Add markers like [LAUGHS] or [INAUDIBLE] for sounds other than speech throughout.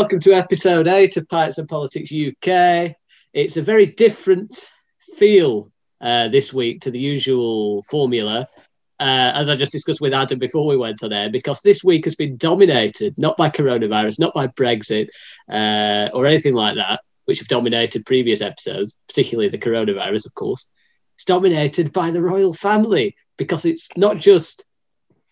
Welcome to episode eight of Pints and Politics UK. It's a very different feel uh, this week to the usual formula, uh, as I just discussed with Adam before we went on air, because this week has been dominated not by coronavirus, not by Brexit, uh, or anything like that, which have dominated previous episodes, particularly the coronavirus, of course. It's dominated by the royal family because it's not just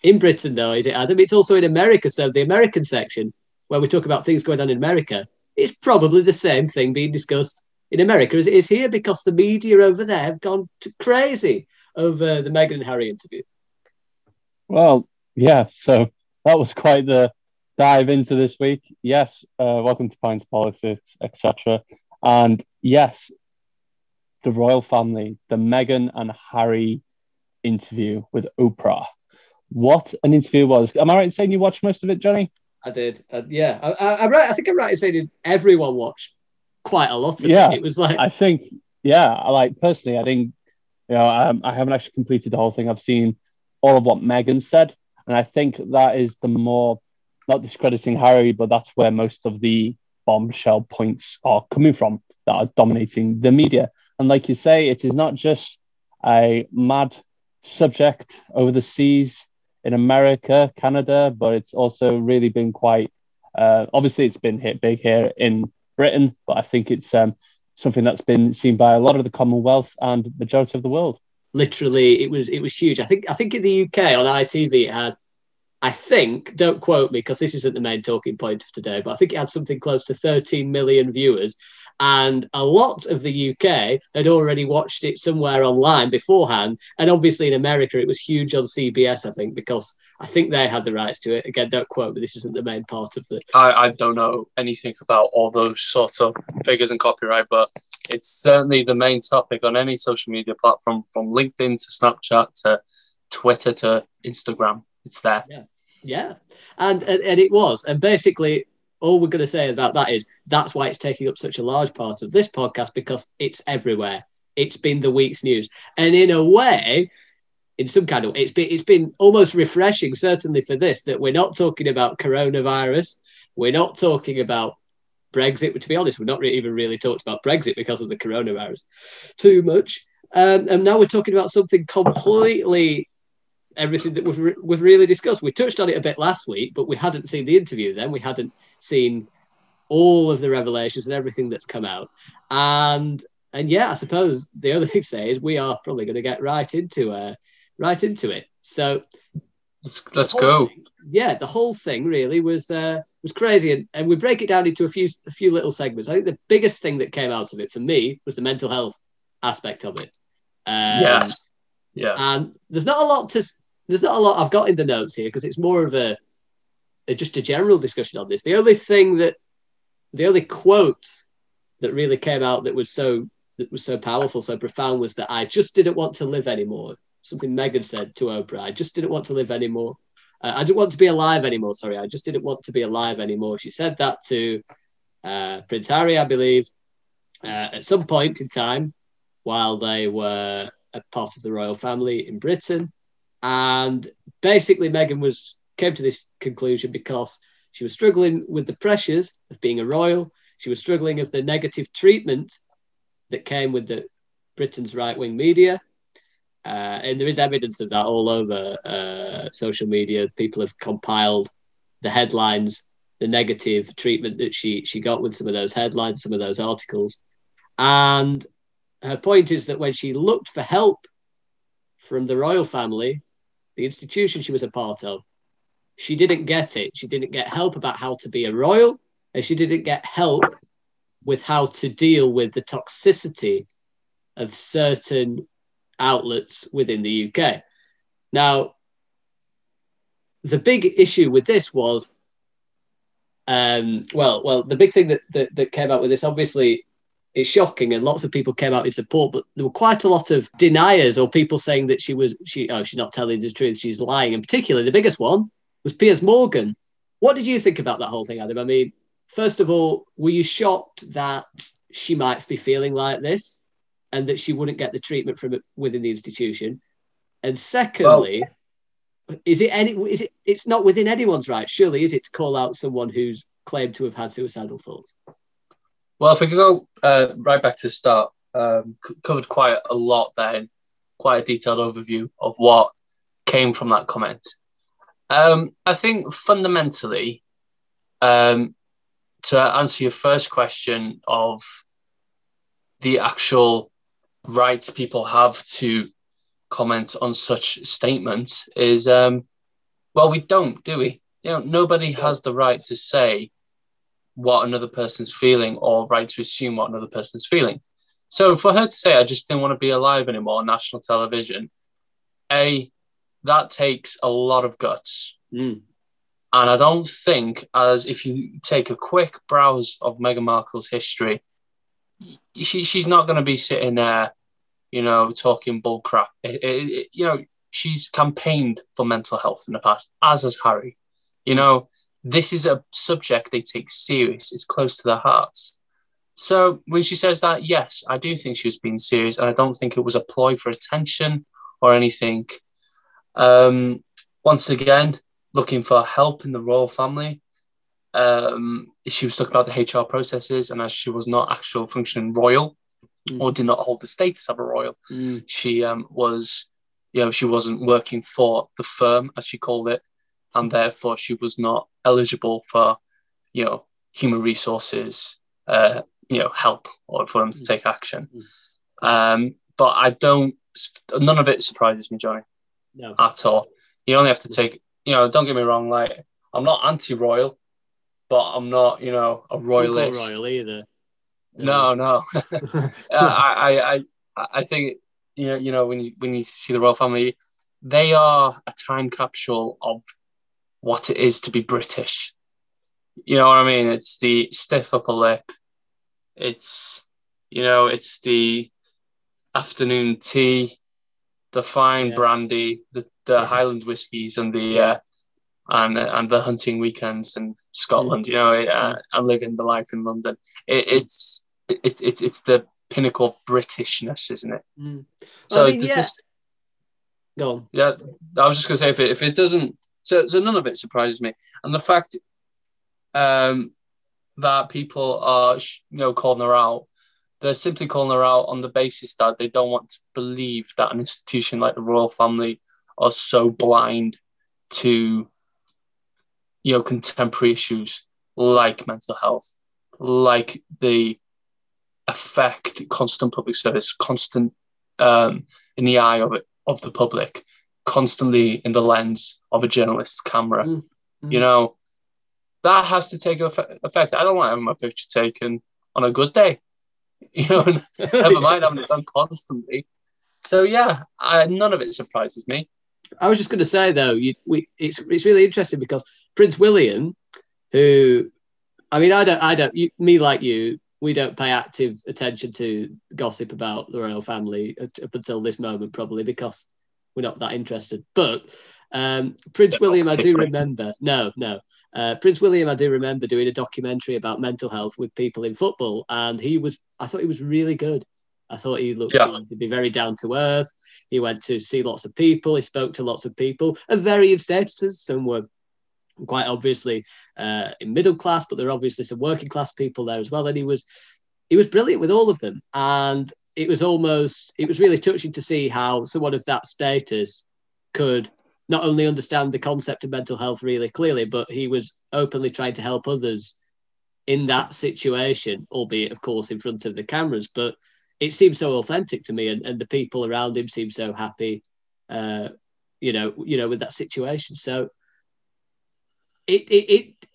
in Britain, though, is it, Adam? It's also in America. So the American section where we talk about things going on in America, it's probably the same thing being discussed in America as it is here because the media over there have gone crazy over the Meghan and Harry interview. Well, yeah, so that was quite the dive into this week. Yes, uh, welcome to Pints Politics, etc. And yes, the royal family, the Meghan and Harry interview with Oprah. What an interview was. Am I right in saying you watched most of it, Johnny? I did. Uh, yeah, I, I, I, right. I think I'm right in saying everyone watched quite a lot of yeah, it. It was like I think, yeah, I like personally, I think, you know, um, I haven't actually completed the whole thing. I've seen all of what Meghan said, and I think that is the more not discrediting Harry, but that's where most of the bombshell points are coming from that are dominating the media. And like you say, it is not just a mad subject over the seas in America, Canada, but it's also really been quite. Uh, obviously, it's been hit big here in Britain, but I think it's um, something that's been seen by a lot of the Commonwealth and majority of the world. Literally, it was it was huge. I think I think in the UK on ITV it had. I think, don't quote me because this isn't the main talking point of today, but I think it had something close to 13 million viewers. And a lot of the UK had already watched it somewhere online beforehand. And obviously in America, it was huge on CBS, I think, because I think they had the rights to it. Again, don't quote me, this isn't the main part of the. I, I don't know anything about all those sorts of figures and copyright, but it's certainly the main topic on any social media platform from LinkedIn to Snapchat to Twitter to Instagram. It's there. Yeah. Yeah. And, and, and it was. And basically, all we're going to say about that is that's why it's taking up such a large part of this podcast because it's everywhere. It's been the week's news. And in a way, in some kind of it's been it's been almost refreshing, certainly for this, that we're not talking about coronavirus. We're not talking about Brexit. To be honest, we're not really, even really talked about Brexit because of the coronavirus too much. Um, and now we're talking about something completely everything that we've, we've really discussed. We touched on it a bit last week, but we hadn't seen the interview then. We hadn't seen all of the revelations and everything that's come out. And and yeah, I suppose the other thing to say is we are probably going to get right into uh, right into it. So let's let's go. Thing, yeah, the whole thing really was uh, was crazy, and, and we break it down into a few a few little segments. I think the biggest thing that came out of it for me was the mental health aspect of it. Um, yeah, yeah. And there's not a lot to there's not a lot I've got in the notes here because it's more of a, a, just a general discussion on this. The only thing that the only quote that really came out that was so that was so powerful, so profound was that I just didn't want to live anymore. Something Meghan said to Oprah. I just didn't want to live anymore. Uh, I didn't want to be alive anymore. Sorry, I just didn't want to be alive anymore. She said that to uh, Prince Harry, I believe, uh, at some point in time while they were a part of the royal family in Britain. And basically, Meghan was came to this conclusion because she was struggling with the pressures of being a royal. She was struggling with the negative treatment that came with the Britain's right wing media. Uh, and there is evidence of that all over uh, social media. People have compiled the headlines, the negative treatment that she she got with some of those headlines, some of those articles. And her point is that when she looked for help from the royal family, the institution she was a part of, she didn't get it. She didn't get help about how to be a royal, and she didn't get help with how to deal with the toxicity of certain outlets within the UK. Now, the big issue with this was, um, well, well, the big thing that, that that came out with this, obviously, it's shocking, and lots of people came out in support, but there were quite a lot of deniers or people saying that she was she oh she's not telling the truth, she's lying. And particularly, the biggest one was Piers Morgan. What did you think about that whole thing, Adam? I mean, first of all, were you shocked that she might be feeling like this, and that she wouldn't get the treatment from it within the institution? And secondly, well, is it any? Is it? It's not within anyone's right, surely, is it, to call out someone who's claimed to have had suicidal thoughts? Well, if we could go uh, right back to the start, um, c- covered quite a lot then, quite a detailed overview of what came from that comment. Um, I think fundamentally, um, to answer your first question of the actual rights people have to comment on such statements, is um, well, we don't, do we? You know, nobody has the right to say what another person's feeling or right to assume what another person's feeling. So for her to say, I just didn't want to be alive anymore on national television, A, that takes a lot of guts. Mm. And I don't think, as if you take a quick browse of Meghan Markle's history, she, she's not going to be sitting there, you know, talking bull crap. It, it, it, you know, she's campaigned for mental health in the past, as has Harry. You know, this is a subject they take serious. It's close to their hearts. So when she says that, yes, I do think she was being serious, and I don't think it was a ploy for attention or anything. Um, once again, looking for help in the royal family. Um, she was talking about the HR processes, and as she was not actual functioning royal mm. or did not hold the status of a royal, mm. she um, was, you know, she wasn't working for the firm as she called it, and therefore she was not eligible for, you know, human resources, uh, you know, help or for them to take action. Um, but I don't. None of it surprises me, Johnny, no. at all. You only have to take. You know, don't get me wrong. Like, I'm not anti-royal, but I'm not, you know, a royalist. royal either. No, no. [LAUGHS] [LAUGHS] uh, I, I, I think you know, you know, when you when you see the royal family, they are a time capsule of what it is to be British. You know what I mean? It's the stiff upper lip. It's you know, it's the afternoon tea, the fine Yeah. brandy, the, the Yeah. Highland whiskies, and the uh, and and the hunting weekends in Scotland. You know, uh, and living the life in London. It, it's it's it's it's the pinnacle of Britishness, isn't it? Mm. So I mean, does yeah. this Go on. yeah, I was just gonna say if it if it doesn't, so so none of it surprises me, and the fact um that people are you know calling her out, they're simply calling her out on the basis that they don't want to believe that an institution like the royal family are so blind to you know contemporary issues like mental health, like the effect constant public service, constant um, in the eye of it of the public, constantly in the lens of a journalist's camera. Mm, mm. You know, that has to take effect. I don't want having my picture taken on a good day. [LAUGHS] You know, [LAUGHS] never mind having it done constantly. So yeah, I, none of it surprises me. I was just going to say though, you, we, it's it's really interesting because Prince William, who, I mean, I don't, I don't, you, me like you, we don't pay active attention to gossip about the royal family up until this moment, probably because we're not that interested. But um, Prince William, I do remember. No, no. Uh, Prince William, I do remember doing a documentary about mental health with people in football, and he was. I thought he was really good. I thought he looked Yeah. to be very down to earth. He went to see lots of people. He spoke to lots of people of varying statuses. Some were quite obviously uh, in middle class, but there are obviously some working class people there as well. And he was he was brilliant with all of them. And it was almost it was really touching to see how someone of that status could not only understand the concept of mental health really clearly, but he was openly trying to help others in that situation, albeit of course in front of the cameras. But it seemed so authentic to me, and, and the people around him seemed so happy, uh, you know, you know, with that situation. So it, it, it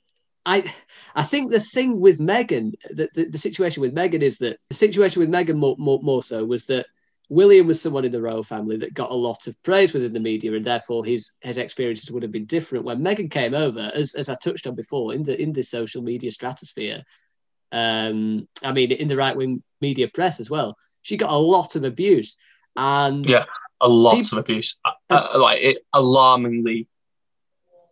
I I think the thing with Meghan, the, the, the situation with Meghan is that the situation with Meghan more, more, more so was that William was someone in the royal family that got a lot of praise within the media, and therefore his his experiences would have been different. When Meghan came over, as, as I touched on before, in the in the social media stratosphere, um, I mean, in the right wing media press as well, she got a lot of abuse, and yeah, a lot people, of abuse, uh, uh, like it alarmingly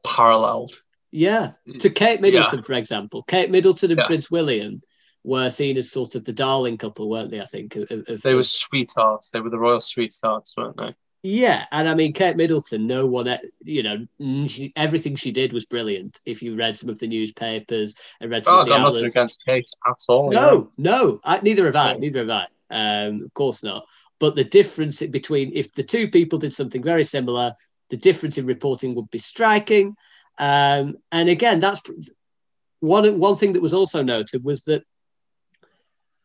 paralleled. Yeah, to Kate Middleton, yeah. for example, Kate Middleton and yeah. Prince William were seen as sort of the darling couple, weren't they? I think of, of they were sweethearts. They were the royal sweethearts, weren't they? Yeah, and I mean Kate Middleton. No one, you know, she, everything she did was brilliant. If you read some of the newspapers and read some oh, of the got nothing against Kate at all. No, yeah. no, I, neither have I. Neither have I. Um, of course not. But the difference between if the two people did something very similar, the difference in reporting would be striking. Um, and again, that's one one thing that was also noted was that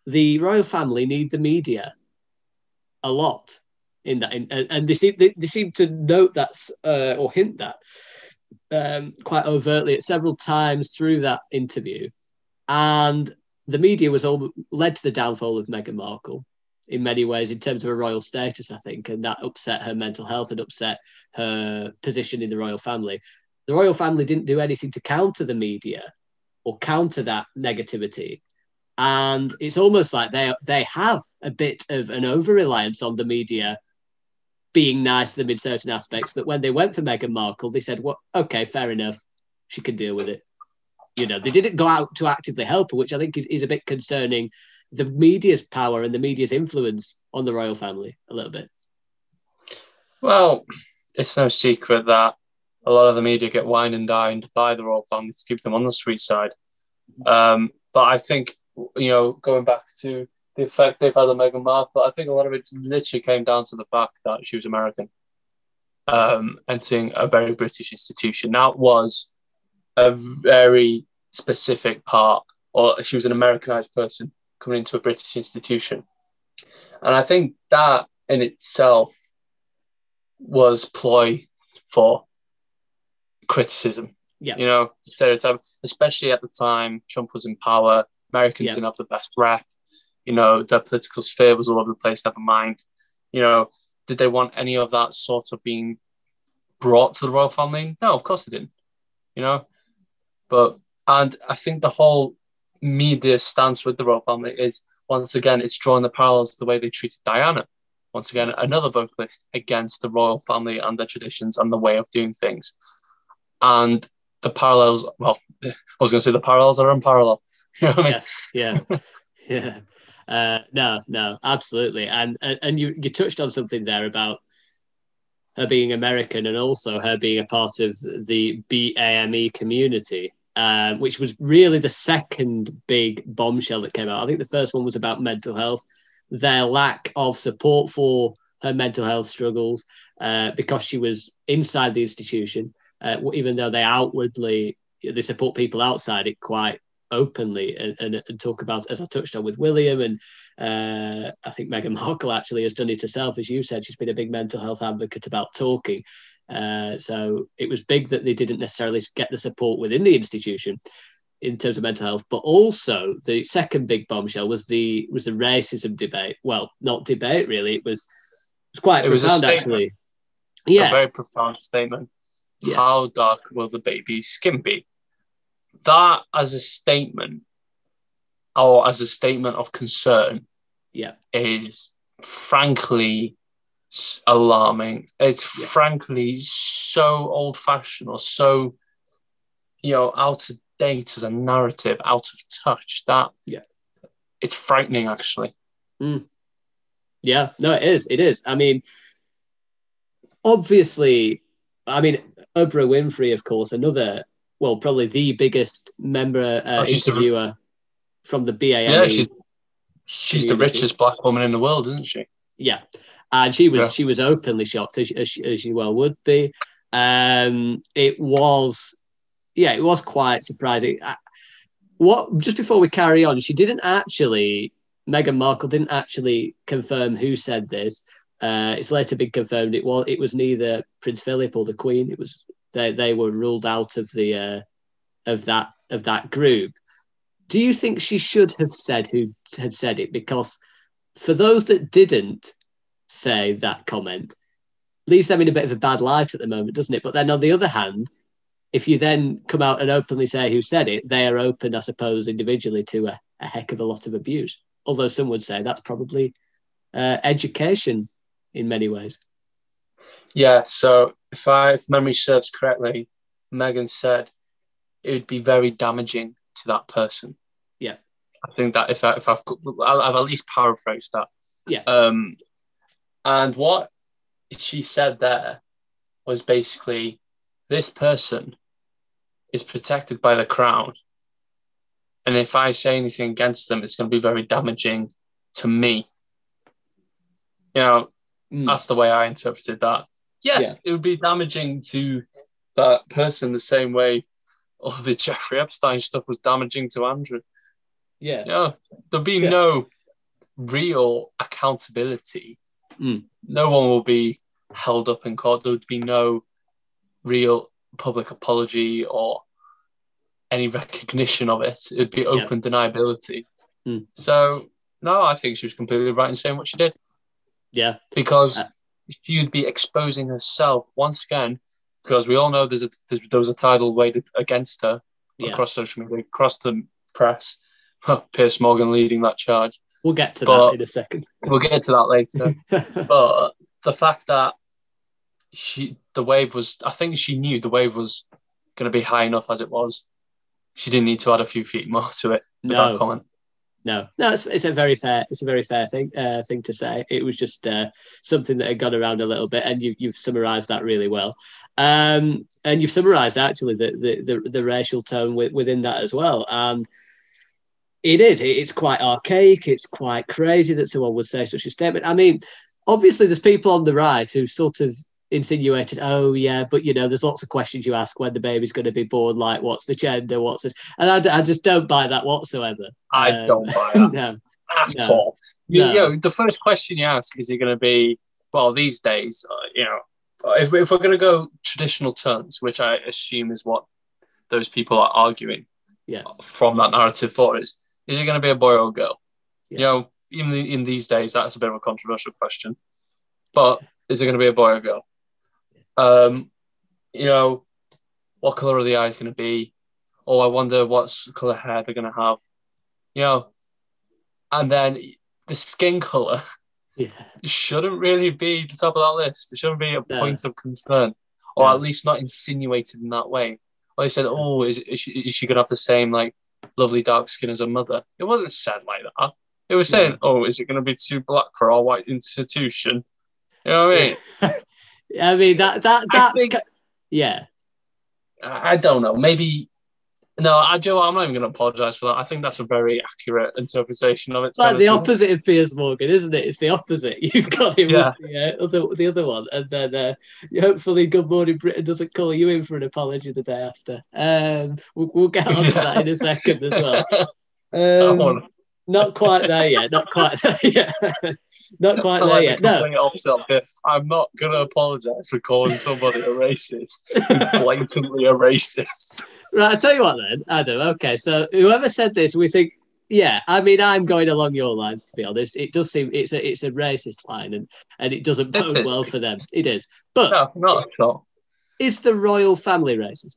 the royal family need the media a lot in that, in, and they seem they, they, seem to note that uh, or hint that um, quite overtly at several times through that interview, and the media was all led to the downfall of Meghan Markle in many ways in terms of her royal status, I think, and that upset her mental health and upset her position in the royal family. The royal family didn't do anything to counter the media or counter that negativity and it's almost like they they have a bit of an over reliance on the media being nice to them in certain aspects. That when they went for Meghan Markle, they said, "Well, okay, fair enough, she can deal with it." You know, they didn't go out to actively help her, which I think is, is a bit concerning. The media's power and the media's influence on the royal family a little bit. Well, it's no secret that a lot of the media get wined and dined by the royal family to keep them on the sweet side. Um, but I think you know, going back to the effect they've had on Meghan Markle, I think a lot of it literally came down to the fact that she was American, um, entering a very British institution. That was a very specific part, or she was an Americanized person coming into a British institution. And I think that in itself was ploy for criticism. Yeah. You know, the stereotype, especially at the time Trump was in power, Americans yeah. didn't have the best rep. You know, their political sphere was all over the place, never mind. You know, did they want any of that sort of being brought to the royal family? No, of course they didn't. You know, but, and I think the whole media stance with the royal family is once again, it's drawing the parallels to the way they treated Diana. Once again, another vocalist against the royal family and their traditions and the way of doing things. And the parallels, well, I was going to say the parallels are unparalleled. [LAUGHS] You know I mean? Yes, yeah, [LAUGHS] yeah. Uh, no, no, absolutely. And, and you you touched on something there about her being American and also her being a part of the BAME community, uh, which was really the second big bombshell that came out. I think the first one was about mental health, their lack of support for her mental health struggles uh, because she was inside the institution uh, even though they outwardly they support people outside it quite openly and, and, and, talk about as I touched on with William and uh, I think Meghan [LAUGHS] Markle actually has done it herself as you said she's been a big mental health advocate about talking. Uh, so it was big that they didn't necessarily get the support within the institution in terms of mental health but also the second big bombshell was the was the racism debate. Well not debate really it was it was quite it profound was actually. Yeah. a very profound statement yeah. How dark will the baby's skin be? That as a statement, or as a statement of concern, yeah, is frankly alarming. It's yeah. frankly so old fashioned or so, you know, out of date as a narrative, out of touch that yeah, it's frightening actually. Mm. Yeah, no, it is. It is. I mean, obviously, I mean, Oprah Winfrey, of course, another, well, probably the biggest member uh, oh, interviewer the, from the BAME. Yeah, she's, she's the richest black woman in the world, isn't she? Yeah, and she was yeah. she was openly shocked, as, as, as you well would be. Um, it was, yeah, it was quite surprising. What just before we carry on, she didn't actually. Meghan Markle didn't actually confirm who said this, uh, it's later been confirmed it was it was neither Prince Philip or the Queen. It was they they were ruled out of the uh, of that of that group. Do you think she should have said who had said it? Because for those that didn't say that comment, leaves them in a bit of a bad light at the moment, doesn't it? But then on the other hand, if you then come out and openly say who said it, they are open, I suppose, individually to a, a heck of a lot of abuse. Although some would say that's probably uh, education in many ways. Yeah, so if I if memory serves correctly, Meghan said it would be very damaging to that person. Yeah. I think that if I if I've I've at least paraphrased that. Yeah. Um, and what she said there was basically this person is protected by the crown, and if I say anything against them, it's going to be very damaging to me. You know, Mm. that's the way I interpreted that. Yes, it would be damaging to that person the same way all the [LAUGHS] Jeffrey Epstein stuff was damaging to Andrew. Yeah. Yeah, there'll be Yeah. no real accountability. Mm. No one will be held up in court. There would be no real public apology or any recognition of it. It would be open deniability. Mm. So, no, I think she was completely right in saying what she did Yeah. because Uh, she would be exposing herself once again. Because we all know there's a there's, there was a tidal wave against her Yeah. across social media, across the press. [LAUGHS] Piers Morgan leading that charge. We'll get to But- that in a second. We'll get to that later. [LAUGHS] but the fact that she the wave was, I think she knew the wave was going to be high enough as it was. She didn't need to add a few feet more to it with No. that comment. No, no, it's, it's a very fair, it's a very fair thing uh, thing to say. It was just uh, something that had gone around a little bit, and you, you've summarised that really well. Um, and you've summarised actually the the, the, the racial tone wi- within that as well. And it is, it- it's quite archaic. It's quite crazy that someone would say such a statement. I mean, obviously, there's people on the right who sort of insinuated, oh yeah, but you know, there's lots of questions you ask when the baby's going to be born, like what's the gender, what's this, and I just don't buy that whatsoever. I Um, don't buy [LAUGHS] that no. at no. all. You, No. you know, the first question you ask is it going to be, well, these days, uh, you know, if, if we're going to go traditional terms, which I assume is what those people are arguing Yeah. from that narrative for is, is it going to be a boy or a girl? Yeah. You know, even in these days, that's a bit of a controversial question. But is it going to be a boy or a girl? Um, you know, what color are the eyes going to be? Oh, I wonder what color hair they're going to have. You know, and then the skin color [LAUGHS] Yeah. shouldn't really be the top of that list. It shouldn't be a No. point of concern, or No. at least not insinuated in that way. Or they said, "Oh, is, is, she, she gonna have the same like lovely dark skin as her mother?" It wasn't said like that. It was saying, "Oh, is it gonna be too black for our white institution?" You know what I mean? [LAUGHS] I mean that that that's think- yeah. I don't know. Maybe no. I Joe, I'm not even going to apologize for that. I think that's a very accurate interpretation of it. It's like the opposite of Piers Morgan, isn't it? It's the opposite. [LAUGHS] You've got him Yeah. with the, uh, other, the other one, and then uh, hopefully Good Morning Britain doesn't call you in for an apology the day after. Um, we'll, we'll get on to that in a second as well. [LAUGHS] Um, not quite there yet. Not quite [LAUGHS] there yet. Not quite there like yet. No, complete opposite of it. I'm not going to apologize for calling somebody a racist who's [LAUGHS] blatantly a racist. Right, I'll tell you what then, Adam. Okay, so whoever said this, we think, yeah, I mean, I'm going along your lines to be honest. It does seem it's a it's a racist line and and it doesn't bode well for them. It is. But No, not at all. is the royal family racist?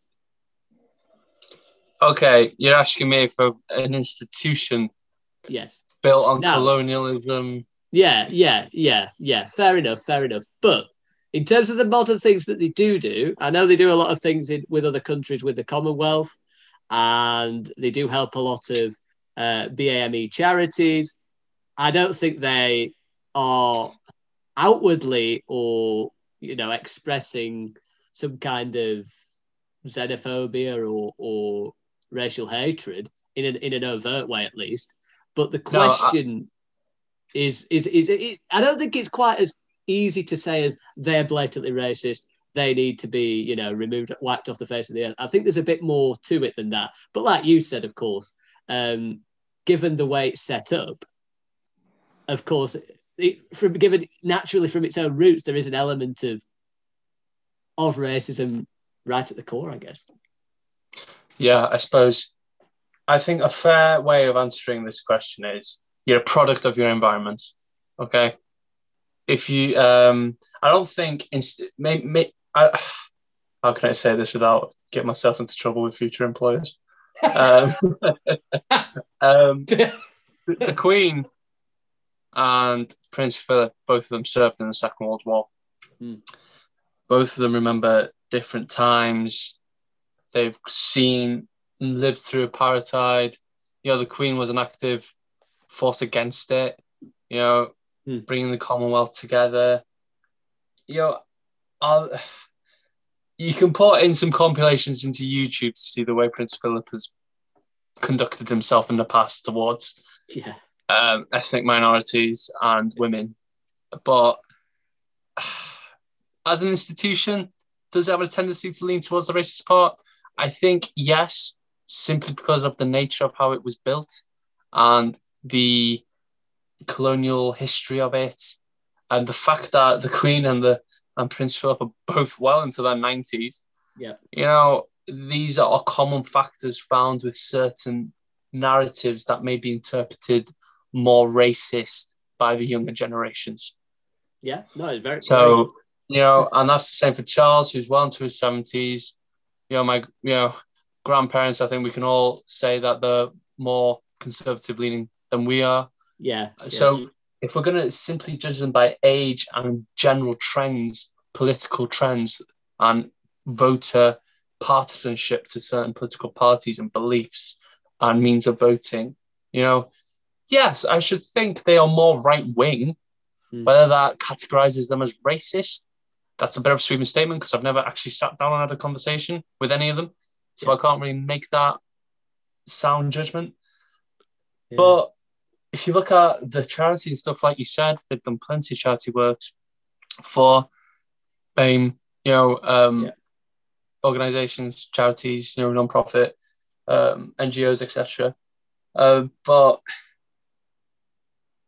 Okay, you're asking me for an institution Yes. built on No. colonialism. Yeah, yeah, yeah, yeah. Fair enough, fair enough. But in terms of the modern things that they do do, I know they do a lot of things in, with other countries with the Commonwealth, and they do help a lot of uh, BAME charities. I don't think they are outwardly or you know expressing some kind of xenophobia or or racial hatred in an in an overt way at least. But the question is is is it, I don't think it's quite as easy to say as they're blatantly racist. They need to be, you know, removed, wiped off the face of the earth. I think there's a bit more to it than that. But like you said, of course, um, given the way it's set up, of course, it, from given naturally from its own roots, there is an element of of racism right at the core, I guess. Yeah, I suppose. I think a fair way of answering this question is you're a product of your environment. Okay. If you, um, I don't think, inst- may, may, I, how can I say this without getting myself into trouble with future employers? um, [LAUGHS] um, the, Queen and Prince Philip, both of them served in the Second World War. Hmm. Both of them remember different times. They've seen and lived through apartheid. You know, the Queen was an active force against it. You know, Hmm. bringing the Commonwealth together. You know, I'll, you can put in some compilations into YouTube to see the way Prince Philip has conducted himself in the past towards Yeah. um, ethnic minorities and women. But [SIGHS] as an institution, does it have a tendency to lean towards the racist part? I think yes, simply because of the nature of how it was built and the colonial history of it, and the fact that the Queen and the and Prince Philip are both well into their nineties. Yeah. You know, these are common factors found with certain narratives that may be interpreted more racist by the younger generations. Yeah. No, it's very. So, you know, and that's the same for Charles, who's well into his seventies. You know, my you know, grandparents, I think we can all say that they're more conservative leaning than we are. yeah. yeah. So if we're gonna simply judge them by age and general trends, political trends and voter partisanship to certain political parties and beliefs and means of voting, you know, yes, I should think they are more right wing. Hmm. Whether that categorizes them as racist, that's a bit of a sweeping statement because I've never actually sat down and had a conversation with any of them. So I can't really make that sound judgment. Yeah. But if you look at the charity and stuff, like you said, they've done plenty of charity works for BAME, you know, um, Yeah. organizations, charities, you know, non-profit, um, NGOs, etc. Uh, but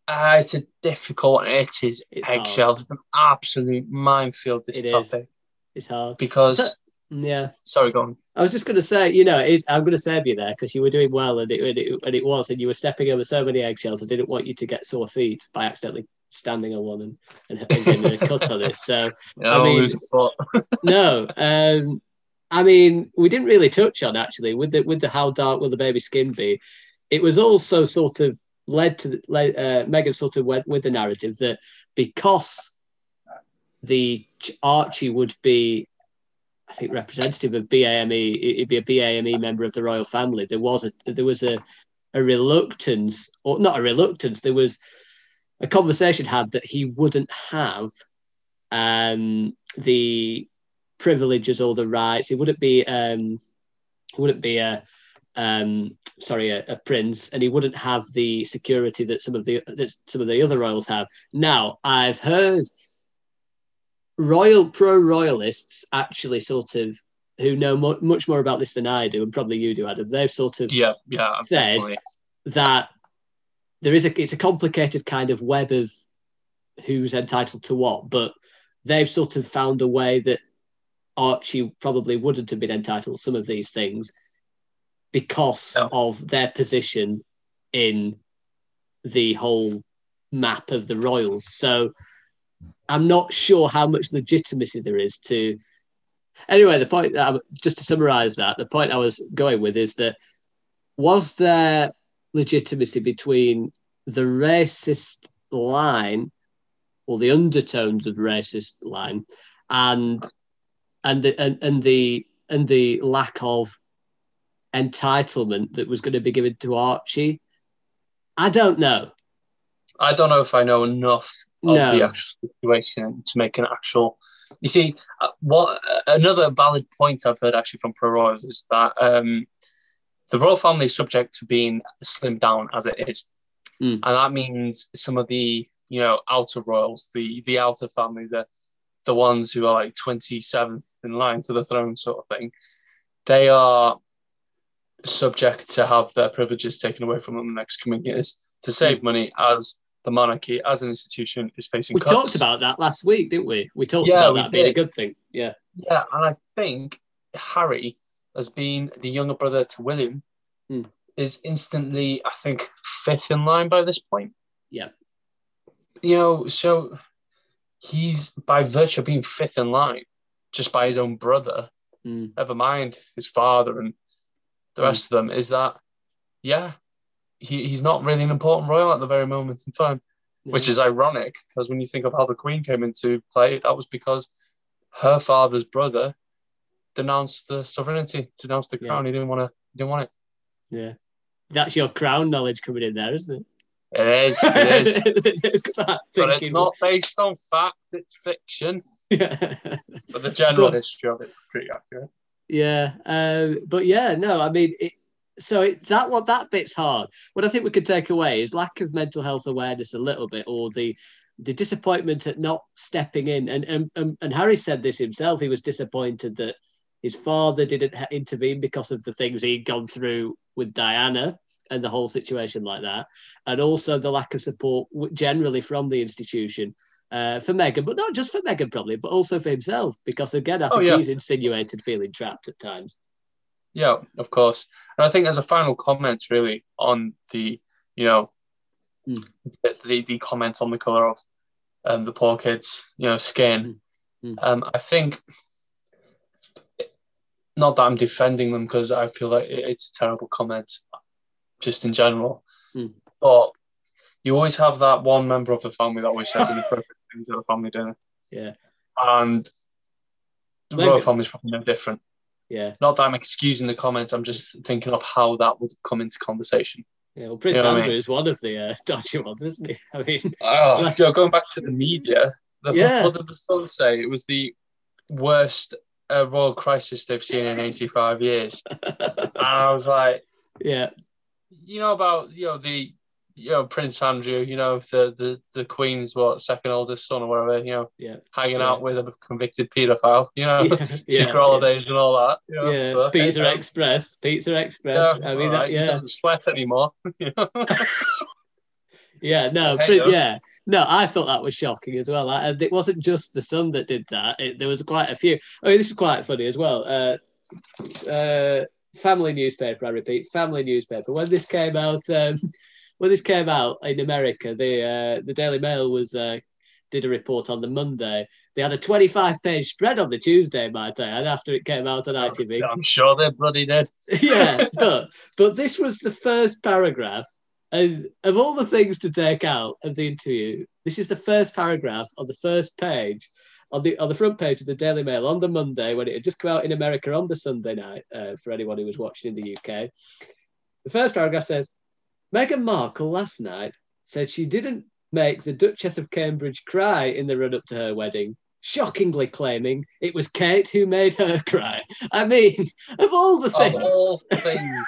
uh, it's a difficult one. It is It's hard. eggshells. It's an absolute minefield, this It is. topic. it's hard. Because, Yeah. sorry, go on. I was just going to say, you know, I'm going to save you there because you were doing well and it, and, it, and it was, and you were stepping over so many eggshells. I didn't want you to get sore feet by accidentally standing on one and, and, and getting a cut on it. So, [LAUGHS] Yeah, I mean- lose a foot. [LAUGHS] no, um, I mean, we didn't really touch on actually with the with the how dark will the baby skin be. It was also sort of led to led, uh, Meghan sort of went with the narrative that because the Archie would be, I think, representative of BAME, it- it'd be a BAME member of the royal family. There was a there was a a reluctance, or not a reluctance. There was a conversation had that he wouldn't have um, the privileges or the rights. It wouldn't be um, wouldn't be a um, sorry a, a prince, and he wouldn't have the security that some of the that some of the other royals have. Now I've heard royal pro royalists actually sort of who know mu- much more about this than I do, and probably you do, Adam. They've sort of Yeah, yeah, Said- that there is a it's a complicated kind of web of who's entitled to what, but they've sort of found a way that Archie probably wouldn't have been entitled to some of these things because No. of their position in the whole map of the royals. So I'm not sure how much legitimacy there is to. Anyway, the point that I'm, just to summarize that, the point I was going with is that was there legitimacy between the racist line or the undertones of racist line and and the and, and the and the lack of entitlement that was going to be given to Archie? I don't know. I don't know if I know enough of No. the actual situation to make an actual. You see, uh, what another valid point I've heard actually from pro royals is that um, the royal family is subject to being slimmed down as it is, Mm. and that means some of the you know outer royals, the the outer family, the the ones who are like twenty seventh in line to the throne, sort of thing, they are subject to have their privileges taken away from them in the next coming years to save money as the monarchy as an institution is facing We cuts. talked about that last week, didn't we? We talked Yeah, about we that being a good thing. Yeah. yeah, and I think Harry, as being the younger brother to William, Hmm. is instantly, I think, fifth in line by this point. Yeah. You know, so he's by virtue of being fifth in line, just by his own brother, Mm. never mind his father and the Hmm. rest of them, is that, yeah, he, he's not really an important royal at the very moment in time, which is ironic because when you think of how the Queen came into play, that was because her father's brother denounced the sovereignty, denounced the Yeah. crown. He didn't want to, didn't want it. Yeah. That's your crown knowledge coming in there, isn't it? It is, it is. [LAUGHS] It's 'cause I'm but it's not based on fact, it's fiction. Yeah. But the general But- history of it is pretty accurate. Yeah, um, but yeah, no, I mean, it, so it, that what that bit's hard. What I think we could take away is lack of mental health awareness a little bit, or the the disappointment at not stepping in. And and and, and Harry said this himself. He was disappointed that his father didn't intervene because of the things he'd gone through with Diana and the whole situation like that, and also the lack of support generally from the institution uh, for Meghan, but not just for Meghan, probably, but also for himself, because again, I Oh, think yeah. he's insinuated feeling trapped at times. Yeah, of course. And I think as a final comment, really, on the, you know, Mm. the, the, the comments on the colour of um, the poor kids, you know, skin, Mm. Mm. um, I think, not that I'm defending them because I feel like it- it's a terrible comment, just in general, Mm. but you always have that one member of the family that always says [LAUGHS] inappropriate things at a family dinner. Yeah, And the Maybe- royal family's probably no different. Yeah, Not that I'm excusing the comment, I'm just thinking of how that would come into conversation. yeah. Well, Prince You know what I Andrew mean? is one of the uh, [LAUGHS] dodgy ones, isn't he? I mean, Oh, going back to the media, the, Yeah. what did the Sun say? It was the worst uh, royal crisis they've seen in 85 years. [LAUGHS] And I was like, yeah, you know about, you know, the, you know, Prince Andrew, you know, the, the, the Queen's, what, second oldest Sun or whatever, you know, yeah, hanging Yeah. out with a convicted paedophile, you know, yeah, [LAUGHS] secret yeah, holidays and all that. You know, yeah. so, Pizza Express, Pizza Express. I mean, that, right, yeah, doesn't sweat anymore. [LAUGHS] yeah. No, yeah, no. I thought that was shocking as well. I, and it wasn't just the son that did that. It, there was quite a few. I mean, this is quite funny as well. Uh, uh, family newspaper. I repeat, family newspaper. When this came out, um, when this came out in America, the uh, the Daily Mail was uh, did a report on the Monday. They had a 25 page spread on the Tuesday, might I and after it came out on ITV. I'm sure they're bloody did. [LAUGHS] yeah, [LAUGHS] but but this was the first paragraph, and of all the things to take out of the interview, this is the first paragraph on the first page, on the on the front page of the Daily Mail on the Monday when it had just come out in America on the Sunday night. Uh, for anyone who was watching in the UK, the first paragraph says, Meghan Markle last night said she didn't make the Duchess of Cambridge cry in the run up to her wedding. Shockingly claiming it was Kate who made her [LAUGHS] cry. I mean, of all the Of things, all things,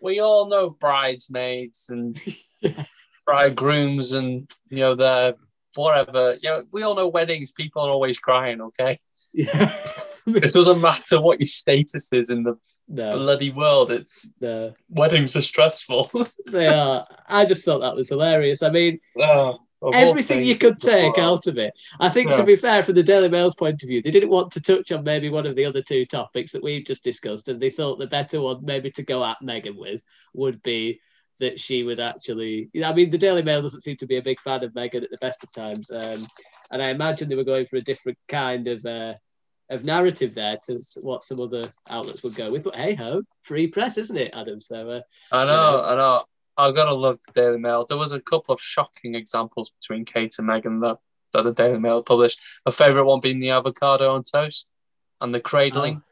we all know bridesmaids and [LAUGHS] bridegrooms and you know the whatever. You know, we all know weddings. People are always crying. Okay, yeah. [LAUGHS] it doesn't matter what your status is in the no, bloody world. It's no, weddings are stressful. [LAUGHS] they are. I just thought that was hilarious. I mean, Oh, everything you could take put out of it. I think, to be fair, from the Daily Mail's point of view, they didn't want to touch on maybe one of the other two topics that we've just discussed, and they thought the better one, maybe to go at Meghan with, would be that she would actually. I mean, the Daily Mail doesn't seem to be a big fan of Meghan at the best of times, um, and I imagine they were going for a different kind of. Uh, of narrative there to what some other outlets would go with, but hey ho, free press, isn't it, Adam? So uh, I you know, know. I know. I gotta love the Daily Mail. There was a couple of shocking examples between Kate and Meghan that, that the Daily Mail published. My favourite one being the avocado on toast and the cradling.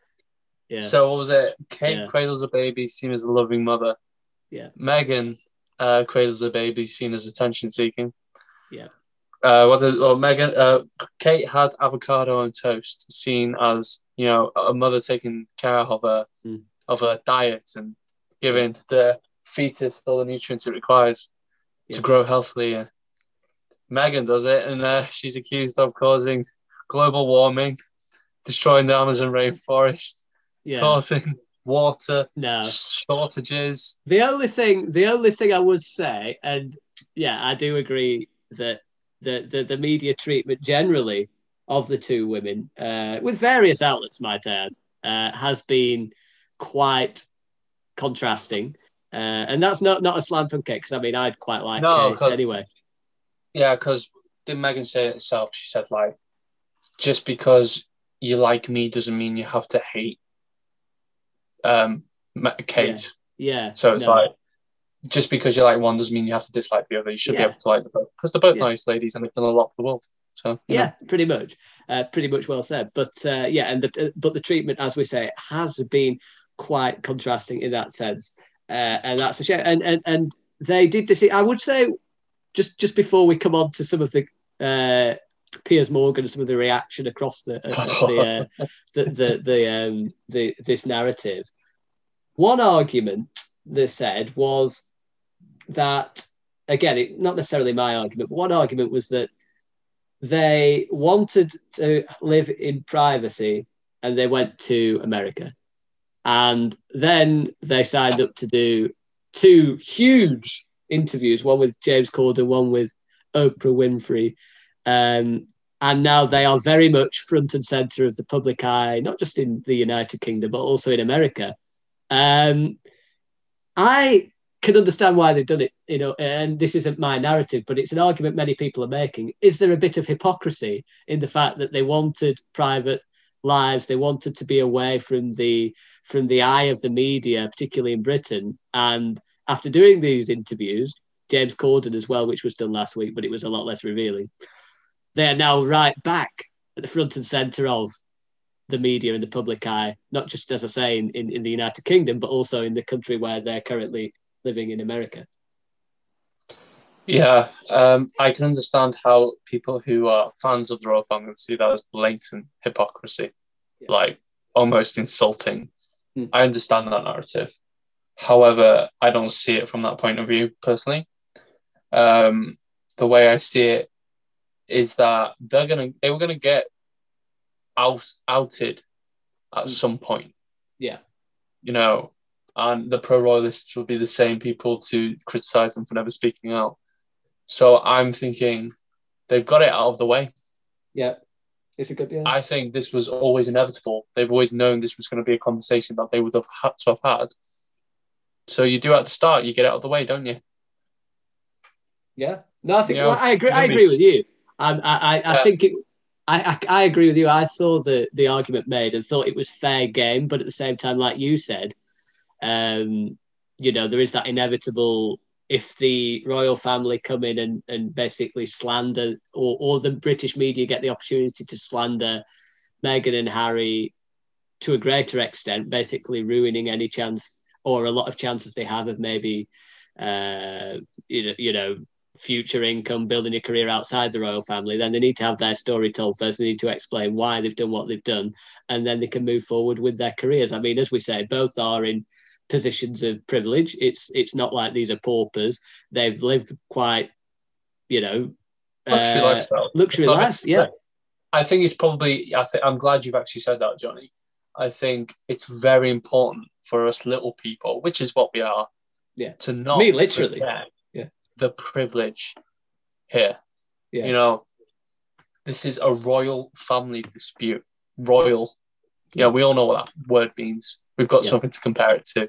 yeah, So what was it? Kate Yeah. cradles a baby, seen as a loving mother. Yeah. Meghan uh, cradles a baby, seen as attention seeking. Yeah. Uh, whether or Meghan, uh, Kate had avocado on toast, seen as you know a mother taking care of her Mm. of her diet and giving the fetus all the nutrients it requires Yeah. to grow healthily. Meghan does it, and uh, she's accused of causing global warming, destroying the Amazon rainforest yeah, causing water no. shortages. The only thing, the only thing I would say, and yeah, I do agree that the the, the media treatment generally of the two women, uh, with various outlets, might add, uh, has been quite contrasting. Uh, and that's not not a slant on Kate because I mean I'd quite like No, Kate anyway. Yeah, because didn't Meghan say it herself? She said like, just because you like me doesn't mean you have to hate um Kate. Yeah. So it's no. like, just because you like one doesn't mean you have to dislike the other. You should Yeah. be able to like the both because they're both Yeah. nice ladies and they've done a lot for the world. So you know. Yeah, pretty much, uh, pretty much well said. But uh, yeah, and the, uh, but the treatment, as we say, has been quite contrasting in that sense, uh, and that's a shame. And and and they did this. I would say, just just before we come on to some of the uh, Piers Morgan and some of the reaction across the uh, the, uh, [LAUGHS] the the the um the this narrative. One argument they said was that again, it, not necessarily my argument, but one argument was that they wanted to live in privacy and they went to America. And then they signed up to do two huge interviews, one with James Corden, one with Oprah Winfrey. Um, and now they are very much front and center of the public eye, not just in the United Kingdom, but also in America. Um, I can understand why they've done it, you know, and this isn't my narrative, but it's an argument many people are making. Is there a bit of hypocrisy in the fact that they wanted private lives, they wanted to be away from the from the eye of the media, particularly in Britain, and after doing these interviews, James Corden as well, which was done last week, but it was a lot less revealing. They are now right back at the front and center of the media and the public eye, not just as I say in, in, in the United Kingdom, but also in the country where they're currently living in America. Yeah, um, I can understand how people who are fans of the royal family see that as blatant hypocrisy, Yeah. like almost insulting. Hmm. I understand that narrative. However, I don't see it from that point of view personally. Um, the way I see it is that they're gonna they were gonna get out outed at Hmm. some point Yeah. you know, and the pro royalists will be the same people to criticize them for never speaking out. So I'm thinking they've got it out of the way. Yeah. It's a good yeah. I think this was always inevitable. They've always known this was going to be a conversation that they would have had to have had. So you do at the start, you get out of the way, don't you? Yeah. No, I think Yeah, well, I agree. I agree with you. Um, I, I, I Yeah. think it. I, I, I agree with you. I saw the the argument made and thought it was fair game, but at the same time, like you said, um, you know, there is that inevitable. If the royal family come in and, and basically slander, or, or the British media get the opportunity to slander Meghan and Harry to a greater extent, basically ruining any chance or a lot of chances they have of maybe, uh, you know, you know, future income, building a career outside the royal family, then they need to have their story told first. They need to explain why they've done what they've done, and then they can move forward with their careers. I mean, as we say, both are in positions of privilege. It's it's not like these are paupers. They've lived quite, you know, Luxury uh, lifestyle. luxury lives. Yeah, I think it's probably. I think I'm glad you've actually said that, Johnny. I think it's very important for us little people, which is what we are. Yeah. To not Me, literally. Yeah. the privilege here. Yeah. You know, this is a royal family dispute. Royal. Yeah, we all know what that word means. We've got Yeah. something to compare it to.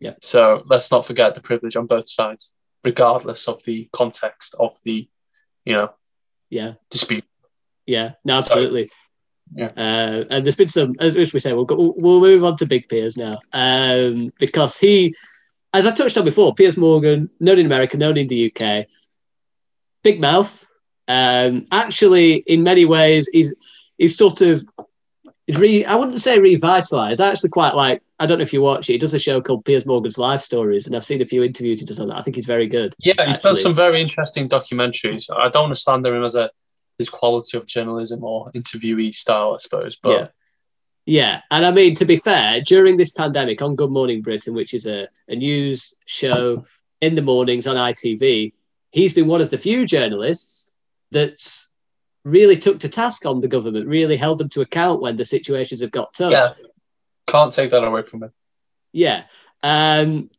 Yeah. So let's not forget the privilege on both sides, regardless of the context of the, you know, yeah. dispute. Yeah, no, absolutely. Yeah. Uh, and there's been some, as, we say, we'll go, we'll move on to Big Piers now, um, because he, as I touched on before, Piers Morgan, known in America, known in the UK, big mouth. Um, actually, in many ways, he's he's sort of re, I wouldn't say revitalized. I actually quite like. I don't know if you watch it. He does a show called Piers Morgan's Life Stories, and I've seen a few interviews he does on that. I think he's very good. Yeah, he's done some very interesting documentaries. I don't understand him as a his quality of journalism or interviewee style, I suppose. But yeah. Yeah. And I mean, to be fair, during this pandemic on Good Morning Britain, which is a, a news show in the mornings on ITV, he's been one of the few journalists that's really took to task on the government, really held them to account when the situations have got tough. yeah, can't take that away from him. Yeah. Um,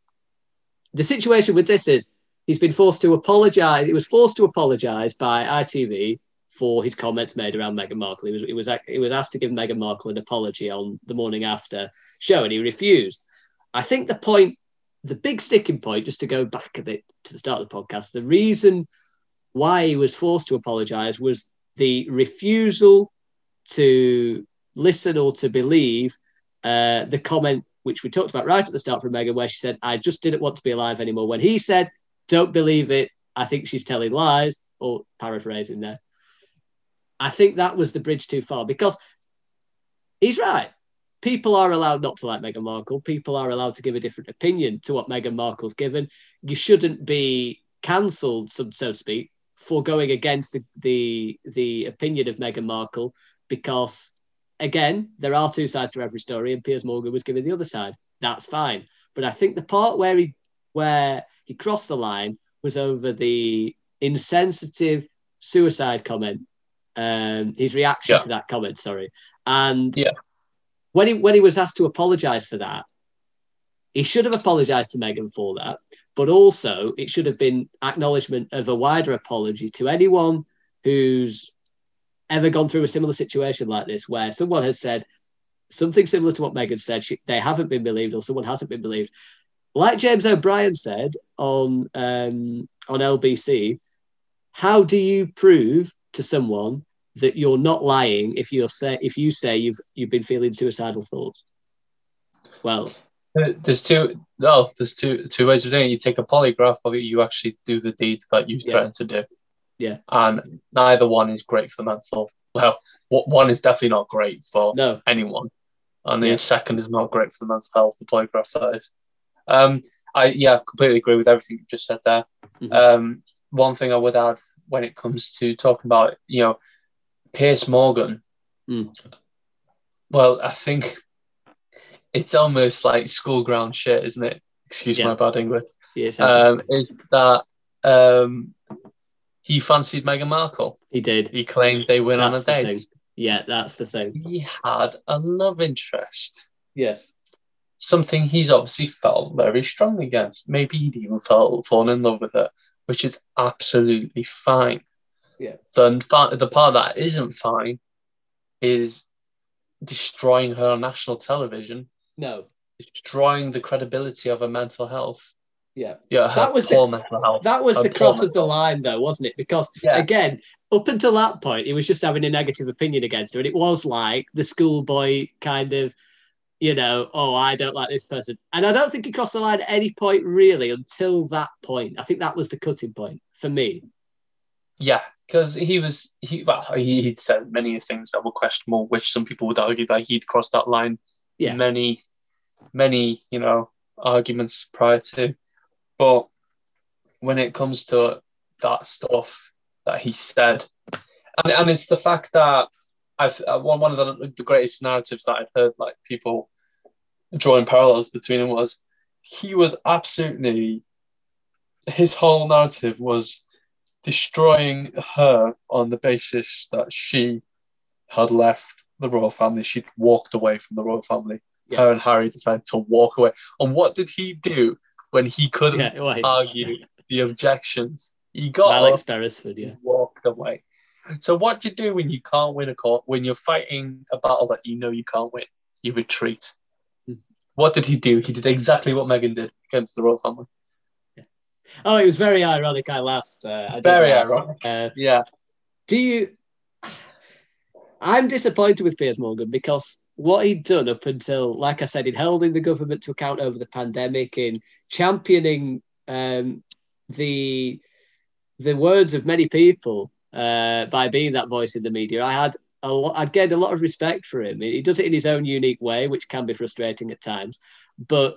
the situation with this is he's been forced to apologize. He was forced to apologize by ITV for his comments made around Meghan Markle. He was he was he was asked to give Meghan Markle an apology on the morning after show, and he refused. I think the point, the big sticking point, just to go back a bit to the start of the podcast, the reason why he was forced to apologise was the refusal to listen or to believe uh, the comment which we talked about right at the start from Meghan, where she said, "I just didn't want to be alive anymore." When he said, "Don't believe it," I think she's telling lies, or paraphrasing there. I think that was the bridge too far because he's right. People are allowed not to like Meghan Markle. People are allowed to give a different opinion to what Meghan Markle's given. You shouldn't be cancelled, so, to speak, for going against the, the the opinion of Meghan Markle because again, there are two sides to every story, and Piers Morgan was given the other side. That's fine. But I think the part where he where he crossed the line was over the insensitive suicide comment. Um, his reaction Yeah. to that comment, sorry. And Yeah. when he when he was asked to apologize for that, he should have apologized to Meghan for that. But also, it should have been acknowledgement of a wider apology to anyone who's ever gone through a similar situation like this, where someone has said something similar to what Meghan said, she, they haven't been believed, or someone hasn't been believed. Like James O'Brien said on um, on LBC, how do you prove to someone that you're not lying if you're say if you say you've you've been feeling suicidal thoughts? Well, There's two. No, there's two two ways of doing it. You take a polygraph, or you actually do the deed that you Yeah. threatened to do. Yeah. And neither one is great for the mental. Well, one is definitely not great for no, anyone, and Yeah. the second is not great for the mental health. The polygraph that is. Um, I yeah, completely agree with everything you just said there. Mhm. Um, one thing I would add when it comes to talking about you know Piers Morgan. Mm. Well, I think [LAUGHS] it's almost like school ground shit, isn't it? Excuse Yeah. my bad English. yes, Um, is that um, he fancied Meghan Markle? he did. He claimed they went on a date. thing. Yeah, that's the thing. He had a love interest, Yes. something he's obviously felt very strongly against. Maybe he'd even felt fallen in love with her, which is absolutely fine. Yeah. The, part- the part that isn't fine is destroying her on national television, No. destroying the credibility of her mental health. Yeah. Yeah, That was the- mental health. That was the cross of the line, though, wasn't it? Because Yeah. again, up until that point, he was just having a negative opinion against her, and it was like the schoolboy kind of, you know, oh, I don't like this person, and I don't think he crossed the line at any point really until that point. I think that was the cutting point for me. Yeah, because he was he well he, would said many things that were questionable, which some people would argue that he'd crossed that line. Yeah. Many, many you know arguments prior to, but when it comes to that stuff that he said, and and it's the fact that I've uh, one one of the, the greatest narratives that I've heard like people drawing parallels between him was he was absolutely his whole narrative was destroying her on the basis that she had left the royal family. She'd walked away from the royal family. Yeah. Her and Harry decided to walk away. And what did he do when he couldn't Yeah, well, argue [LAUGHS] the objections? He got Alex Beresford, yeah. walked away. So what do you do when you can't win a court? When you're fighting a battle that you know you can't win, you retreat. Hmm. What did he do? He did exactly what Meghan did against the royal family. Oh, it was very ironic. I laughed. Uh, I Very laugh. ironic. Uh, Yeah. do you? I'm disappointed with Piers Morgan because what he'd done up until, like I said, in holding the government to account over the pandemic, in championing um, the the words of many people uh, by being that voice in the media, I had a lot. I gained a lot of respect for him. He does it in his own unique way, which can be frustrating at times, but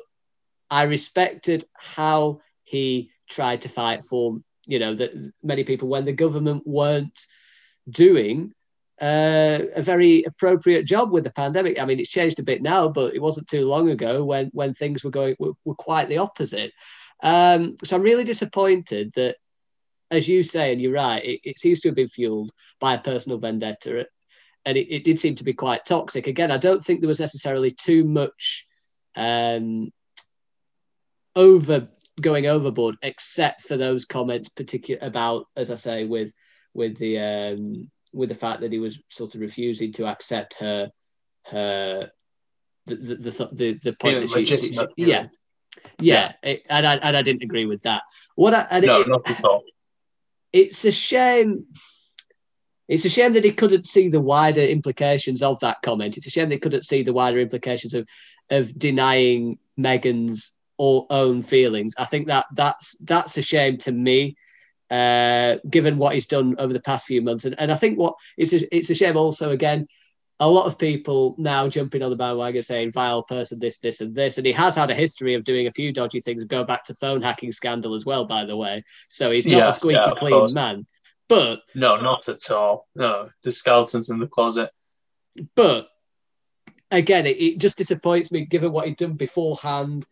I respected how he tried to fight for you know that many people when the government weren't doing uh, a very appropriate job with the pandemic. I mean, it's changed a bit now, but it wasn't too long ago when when things were going were, were quite the opposite. Um, so I'm really disappointed that, as you say, and you're right, it, it seems to have been fueled by a personal vendetta, and it, it did seem to be quite toxic. Again, I don't think there was necessarily too much um, over going overboard, except for those comments, particular about, as I say, with with the um, with the fact that he was sort of refusing to accept her her the the the, the, the point Yeah, that she, she, she legitimate, yeah yeah, It- and I and I didn't agree with that. What I and No, it, not at all. it's a shame. It's a shame that he couldn't see the wider implications of that comment. It's a shame he couldn't see the wider implications of of denying Meghan's own feelings. I think that that's that's a shame to me, uh, given what he's done over the past few months. And, and I think what it's a, it's a shame also again. A lot of people now jumping on the bandwagon saying vile person, this, this, and this. And he has had a history of doing a few dodgy things. Go back to phone hacking scandal as well, by the way. So he's not Yeah, a squeaky yeah, clean man. But No, not at all. No, the skeletons in the closet. but again, it, it just disappoints me given what he'd done beforehand,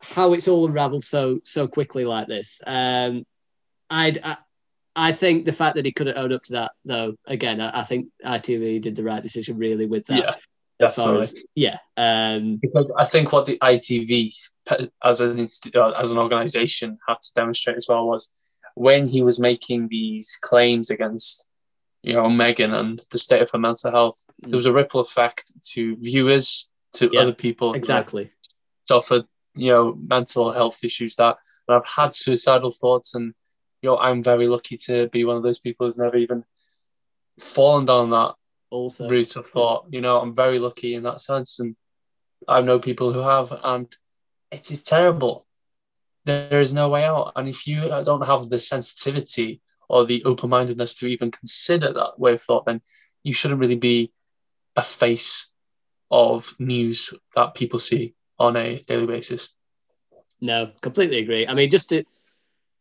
how it's all unravelled so so quickly like this. Um, I'd, I I think the fact that he couldn't own up to that, though, again, I, I think ITV did the right decision really with that. Yeah, as far as yeah, um, because I think what the ITV as an uh, as an organisation had to demonstrate as well was when he was making these claims against you know Meghan and the state of her mental health, there was a ripple effect to viewers, to Yeah, other people exactly. suffered you know mental health issues that and I've had suicidal thoughts and you know I'm very lucky to be one of those people who's never even fallen down that Also, route of thought. You know, I'm very lucky in that sense, and I know people who have, and it is terrible. There is no way out, and if you don't have the sensitivity or the open mindedness to even consider that way of thought, then you shouldn't really be a face of news that people see on a daily basis. No, completely agree. I mean, just to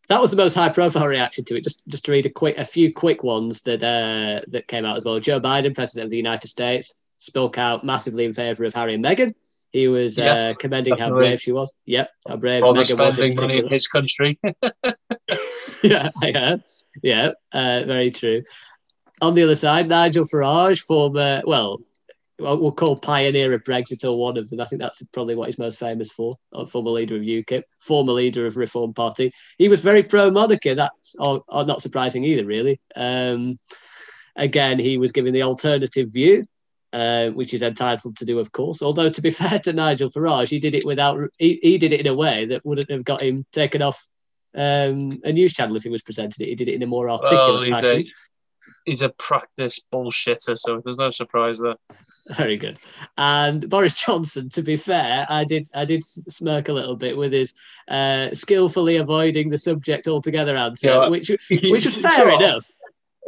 that was the most high profile reaction to it. Just just to read a quick a few quick ones that uh, that came out as well. Joe Biden, president of the United States, spoke out massively in favor of Harry and Meghan. He was uh, Yes, commending how brave she was. Yep, how brave Rather Meghan was. in spending money in his country. [LAUGHS] [LAUGHS] yeah, I heard. Yeah, uh, very true. On the other side, Nigel Farage, former, well, we'll call pioneer of Brexit or one of them. I think that's probably what he's most famous for. Former leader of UKIP, former leader of Reform Party. He was very pro monarchy. That's or, or not surprising either, really. Um, again, he was giving the alternative view. Uh, which is entitled to do, of course. Although, to be [LAUGHS] fair to Nigel Farage, he did it without he, he did it in a way that wouldn't have got him taken off um, a news channel if he was presented it. He did it in a more articulate he's, fashion. a, he's a practice bullshitter, so there's no surprise there. Very good. And Boris [LAUGHS] Johnson, to be fair, I did I did smirk a little bit with his uh, skillfully avoiding the subject altogether answer, Yeah. which [LAUGHS] which was So, fair enough.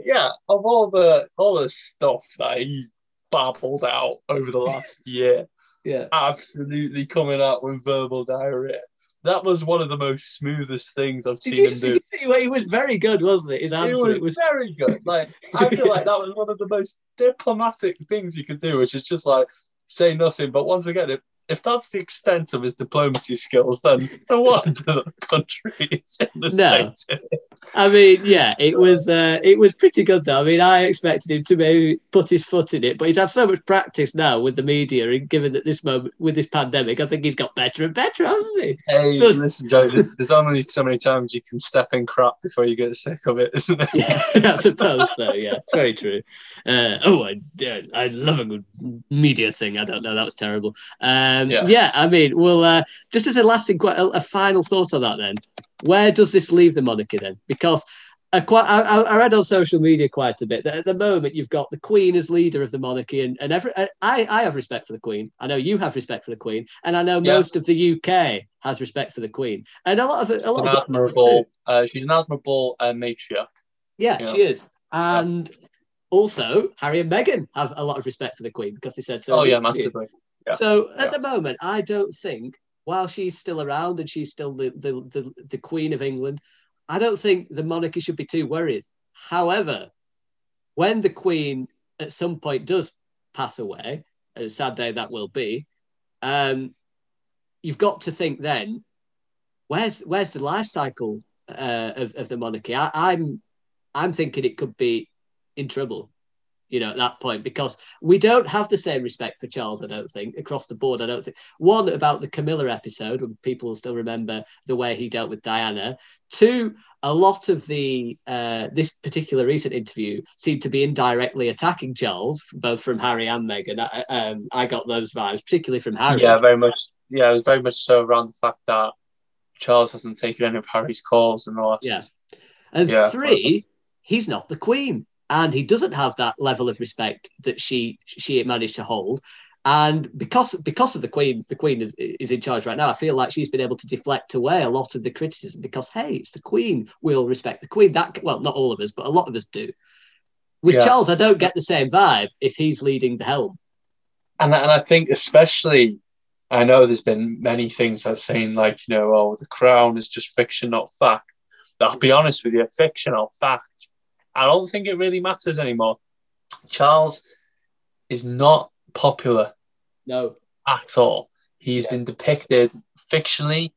Yeah, of all the all the stuff that he's babbled out over the last year, [LAUGHS] Yeah. absolutely coming out with verbal diarrhea. That was one of the most smoothest things I've Did seen you, him do. you he was very good, wasn't it? His answer. was, It was very good. Like I feel like that was one of the most diplomatic things you could do, which is just like say nothing. But once again, if, if that's the extent of his diplomacy skills, then no [LAUGHS] wonder the country is in the No. state. I mean, yeah, it was uh, it was pretty good though. I mean, I expected him to maybe put his foot in it, but he's had so much practice now with the media, and given that this moment with this pandemic, I think he's got better and better, hasn't he? Hey, So- listen, Joe. There's only so many times you can step in crap before you get sick of it, isn't there? Yeah, [LAUGHS] I suppose so. Yeah, it's very true. Uh, oh, I, I love a good media thing. I don't know. That was terrible. Um, yeah. Yeah. I mean, well, uh, just as a last, a, a final thought on that, then, where does this leave the monarchy then? Because I, quite, I, I read on social media quite a bit that at the moment you've got the Queen as leader of the monarchy, and, and every, I, I have respect for the Queen. I know you have respect for the Queen, and I know Yeah. most of the UK has respect for the Queen, and a lot of a lot an of admirable. Uh, she's an admirable uh, matriarch. Yeah, Yeah. she is. And also, Harry and Meghan have a lot of respect for the Queen because they said so. Oh yeah, massively. Yeah. So at Yeah. the moment, I don't think, while she's still around and she's still the, the, the, the Queen of England, I don't think the monarchy should be too worried. However, when the Queen at some point does pass away, and a sad day that will be, um, you've got to think then, where's where's the life cycle uh, of, of the monarchy? I, I'm I'm thinking it could be in trouble. You know, at that point, because we don't have the same respect for Charles, I don't think, across the board. I don't think. One, about the Camilla episode, when people still remember the way he dealt with Diana. Two, a lot of the uh, this particular recent interview seemed to be indirectly attacking Charles, both from Harry and Meghan. I, um, I got those vibes, particularly from Harry. Yeah, very much. Yeah, it was very much so around the fact that Charles hasn't taken any of Harry's calls and all that. Yeah. And Yeah. three, he's not the queen, and he doesn't have that level of respect that she she managed to hold. And because because of the queen, the queen is, is in charge right now. I feel like she's been able to deflect away a lot of the criticism because hey, it's the queen. We'll respect the queen. That well, not all of us, but a lot of us do. With Yeah. Charles, I don't get the same vibe if he's leading the helm. and and I think especially, I know there's been many things that saying like you know, oh, the crown is just fiction, not fact. But I'll be honest with you, fiction or fact, I don't think it really matters anymore. Charles is not popular No, at all. He's Yeah. been depicted fictionally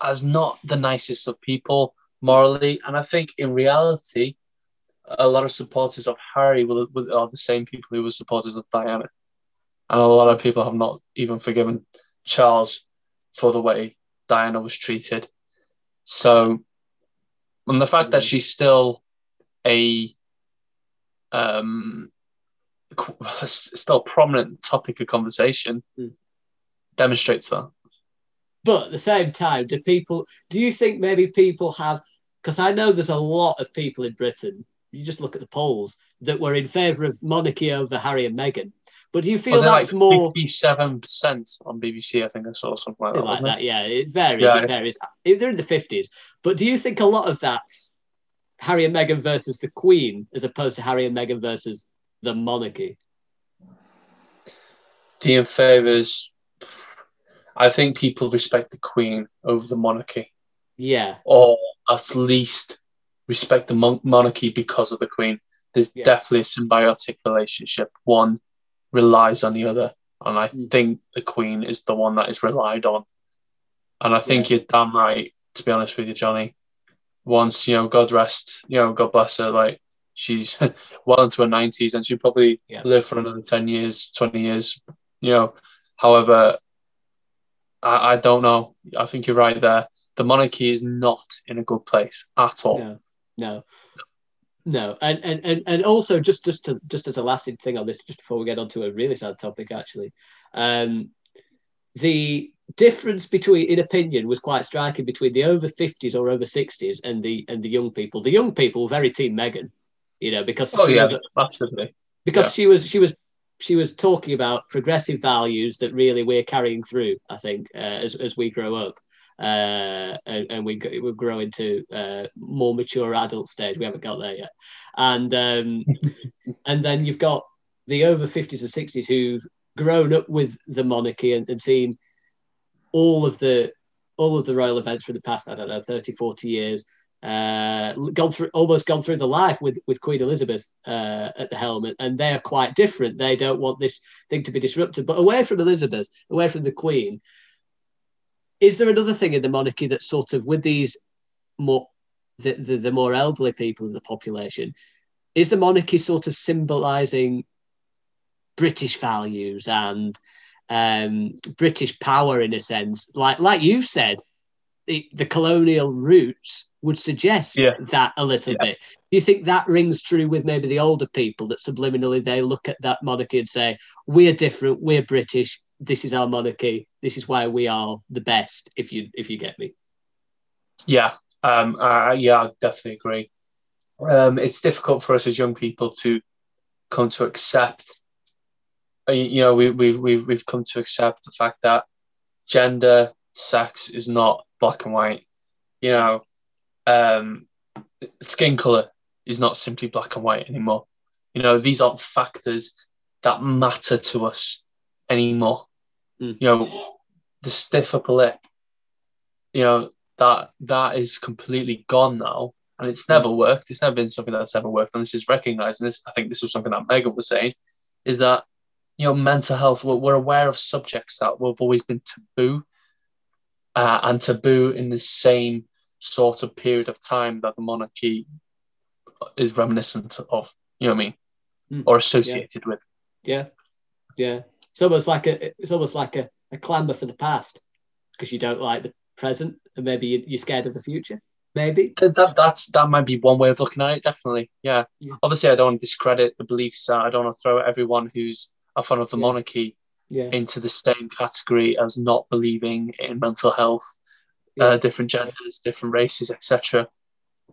as not the nicest of people morally, and I think in reality, a lot of supporters of Harry will, will are the same people who were supporters of Diana, and a lot of people have not even forgiven Charles for the way Diana was treated. So, and the fact that Mm. she's still a um [LAUGHS] still prominent topic of conversation Mm. demonstrates that. But at the same time, do people? Do you think maybe people have? Because I know there's a lot of people in Britain. You just look at the polls that were in favour of monarchy over Harry and Meghan. But do you feel that's like more fifty-seven percent on BBC? I think I saw something like that. like that? Yeah, it varies. Yeah. It varies. They're in the fifties. But do you think a lot of that's Harry and Meghan versus the Queen, as opposed to Harry and Meghan versus the monarchy? in favours. I think people respect the Queen over the monarchy, Yeah, or at least respect the mon- monarchy because of the Queen. There's Yeah. definitely a symbiotic relationship. One relies on the other, and I Mm. think the Queen is the one that is relied on. And I think you're damn right. To be honest with you, Johnny. Once you know, God rest, you know, God bless her. Like she's [LAUGHS] well into her nineties, and she probably Yeah. live for another ten years, twenty years. You know, however, I, I don't know. I think you're right there. The monarchy is not in a good place at all. No, no, no, and and and and also just just to just as a lasting thing on this, just before we get on to a really sad topic, actually, um, the difference between in opinion was quite striking between the over fifties or over sixties and the and the young people. The young people were very team Meghan, you know, because Oh she yeah, was absolutely. because Yeah. she was she was she was talking about progressive values that really we're carrying through. I think uh, as as we grow up, uh, and, and we we grow into uh, more mature adult stage. We haven't got there yet, and um, [LAUGHS] and then you've got the over fifties and sixties who've grown up with the monarchy and, and seen all of the all of the royal events for the past I don't know 30 40 years uh, gone through almost gone through the life with with Queen Elizabeth uh, at the helm, and they are quite different. They don't want this thing to be disrupted. But away from Elizabeth, away from the Queen, is there another thing in the monarchy that sort of with these more the, the, the more elderly people in the population, is the monarchy sort of symbolising British values and um, British power in a sense, like like you said, the, the colonial roots would suggest Yeah. that a little Yeah. bit. Do you think that rings true with maybe the older people that subliminally they look at that monarchy and say, "We're different. We're British. This is our monarchy. This is why we are the best." If you if you get me, Yeah, um, uh, yeah, I definitely agree. Um, it's difficult for us as young people to come to accept. Uh, You know, we, we've we've we've come to accept the fact that gender, sex is not black and white. You know, um, skin color is not simply black and white anymore. You know, these aren't factors that matter to us anymore. Mm. You know, the stiff upper lip. You know, that that is completely gone now, and it's never worked. It's never been something that's ever worked, and this is recognised. And this, I think, this was something that Meghan was saying, is that you know, mental health. We're, we're aware of subjects that have always been taboo, uh, and taboo in the same sort of period of time that the monarchy is reminiscent of. You know what I mean? Mm. or associated with. Yeah, yeah. It's almost like a it's almost like a, a clamor for the past because you don't like the present and maybe you, you're scared of the future. Maybe. That, that that's that might be one way of looking at it. Definitely, yeah. Yeah. Obviously, I don't want to discredit the beliefs. I don't want to throw everyone who's a fan of the Yeah. monarchy Yeah. into the same category as not believing in mental health, Yeah. uh, different genders, different races, etc.,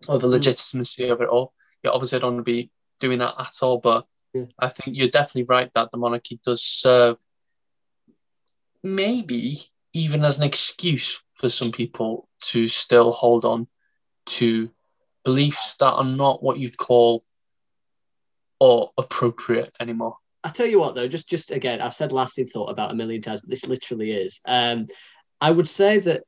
or the Mm. legitimacy of it all. Yeah, obviously, I don't want to be doing that at all, but. I think you're definitely right that the monarchy does serve maybe even as an excuse for some people to still hold on to beliefs that are not what you'd call or appropriate anymore. I tell you what, though, just just again, I've said lasting thought about a million times, but this literally is. Um, I would say that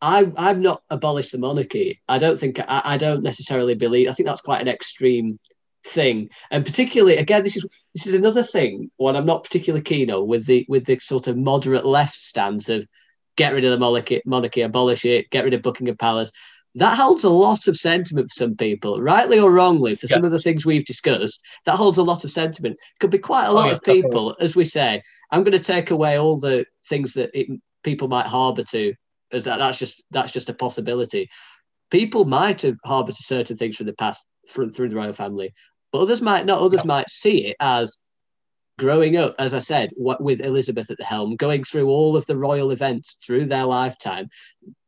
I I've not abolished the monarchy. I don't think I, I don't necessarily believe. I think that's quite an extreme thing, and particularly again, this is this is another thing. What I'm not particularly keen on with the with the sort of moderate left stance of get rid of the monarchy, monarchy, abolish it, get rid of Buckingham Palace. That holds a lot of sentiment for some people, rightly or wrongly, for some of the things we've discussed. That holds a lot of sentiment. Could be quite a Oh, lot yeah, of people, as we say. I'm going to take away all the things that it, people might harbour to, as that that's just that's just a possibility. People might have harboured certain things from the past through, through the royal family, but others might not. Others might see it as growing up, as I said, what, with Elizabeth at the helm, going through all of the royal events through their lifetime,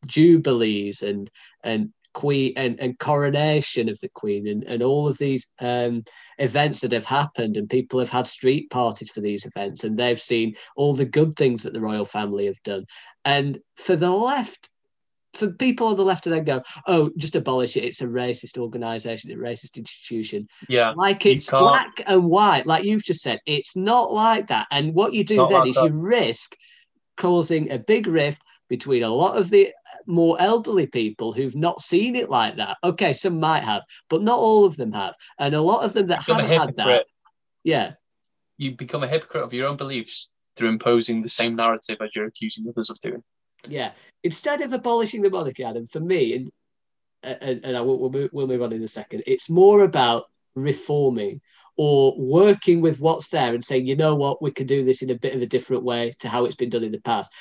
jubilees and and queen and, and coronation of the queen and, and all of these um, events that have happened and people have had street parties for these events and they've seen all the good things that the royal family have done. And for the left for people on the left to then go oh just abolish it it's a racist organization a racist institution Yeah, like it's black and white, like you've just said. It's not like that. And what you do Not then like is that. you risk causing a big rift between a lot of the more elderly people who've not seen it like that. Okay, some might have, but not all of them have. And a lot of them that haven't had that, yeah, you become a hypocrite of your own beliefs through imposing the same narrative as you're accusing others of doing. yeah. Instead of abolishing the monarchy, Adam, for me, and and, and I will, we'll, move, we'll move on in a second, it's more about reforming or working with what's there and saying, you know what, we can do this in a bit of a different way to how it's been done in the past.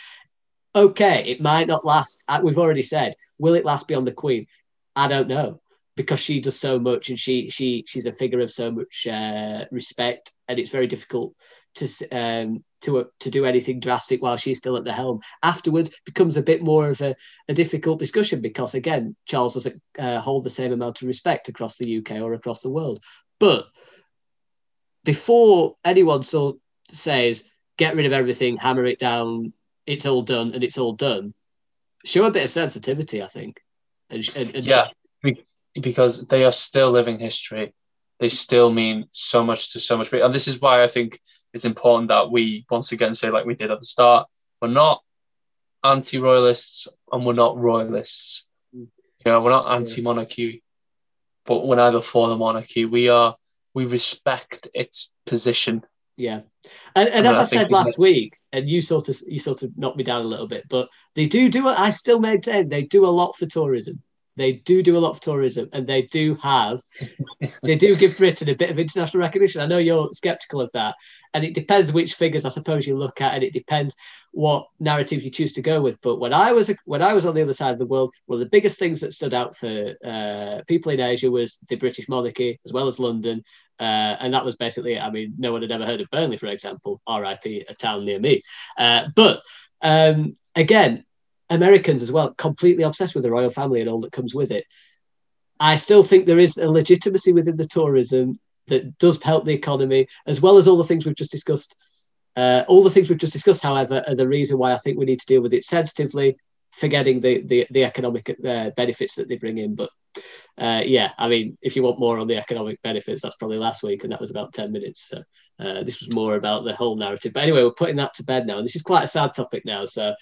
Okay, it might not last. uh, We've already said, will it last beyond the Queen? I don't know because she does so much and she she she's a figure of so much uh, respect and it's very difficult to um, to uh, to do anything drastic while she's still at the helm. Afterwards, becomes a bit more of a, a difficult discussion because again, Charles doesn't uh, hold the same amount of respect across the UK or across the world. But before anyone so says get rid of everything, hammer it down, it's all done, and it's all done, show a bit of sensitivity, I think. And, and, and Yeah, because they are still living history. They still mean so much to so much people. And this is why I think it's important that we once again say, like we did at the start, we're not anti royalists and we're not royalists. You know, we're not anti monarchy, but we're neither for the monarchy. We are, we respect its position. Yeah, and, and I as I, think said last week, and you sort of you sort of knocked me down a little bit, but they do do. I still maintain they do a lot for tourism. They do do a lot of tourism, and they do have, they do give [LAUGHS] Britain a bit of international recognition. I know you're skeptical of that, and it depends which figures I suppose you look at, and it depends what narrative you choose to go with. But when I was when I was on the other side of the world, one of the biggest things that stood out for uh, people in Asia was the British monarchy, as well as London, uh, and that was basically it. I mean, no one had ever heard of Burnley, for example, RIP, a town near me. Uh, but um, again, Americans as well, completely obsessed with the royal family and all that comes with it. I still think there is a legitimacy within the tourism that does help the economy, as well as all the things we've just discussed. Uh, all the things we've just discussed, however, are the reason why I think we need to deal with it sensitively, forgetting the the, the economic uh, benefits that they bring in. But uh, yeah, I mean, if you want more on the economic benefits, that's probably last week, and that was about 10 minutes. So uh, this was more about the whole narrative. But anyway, we're putting that to bed now. And this is quite a sad topic now. So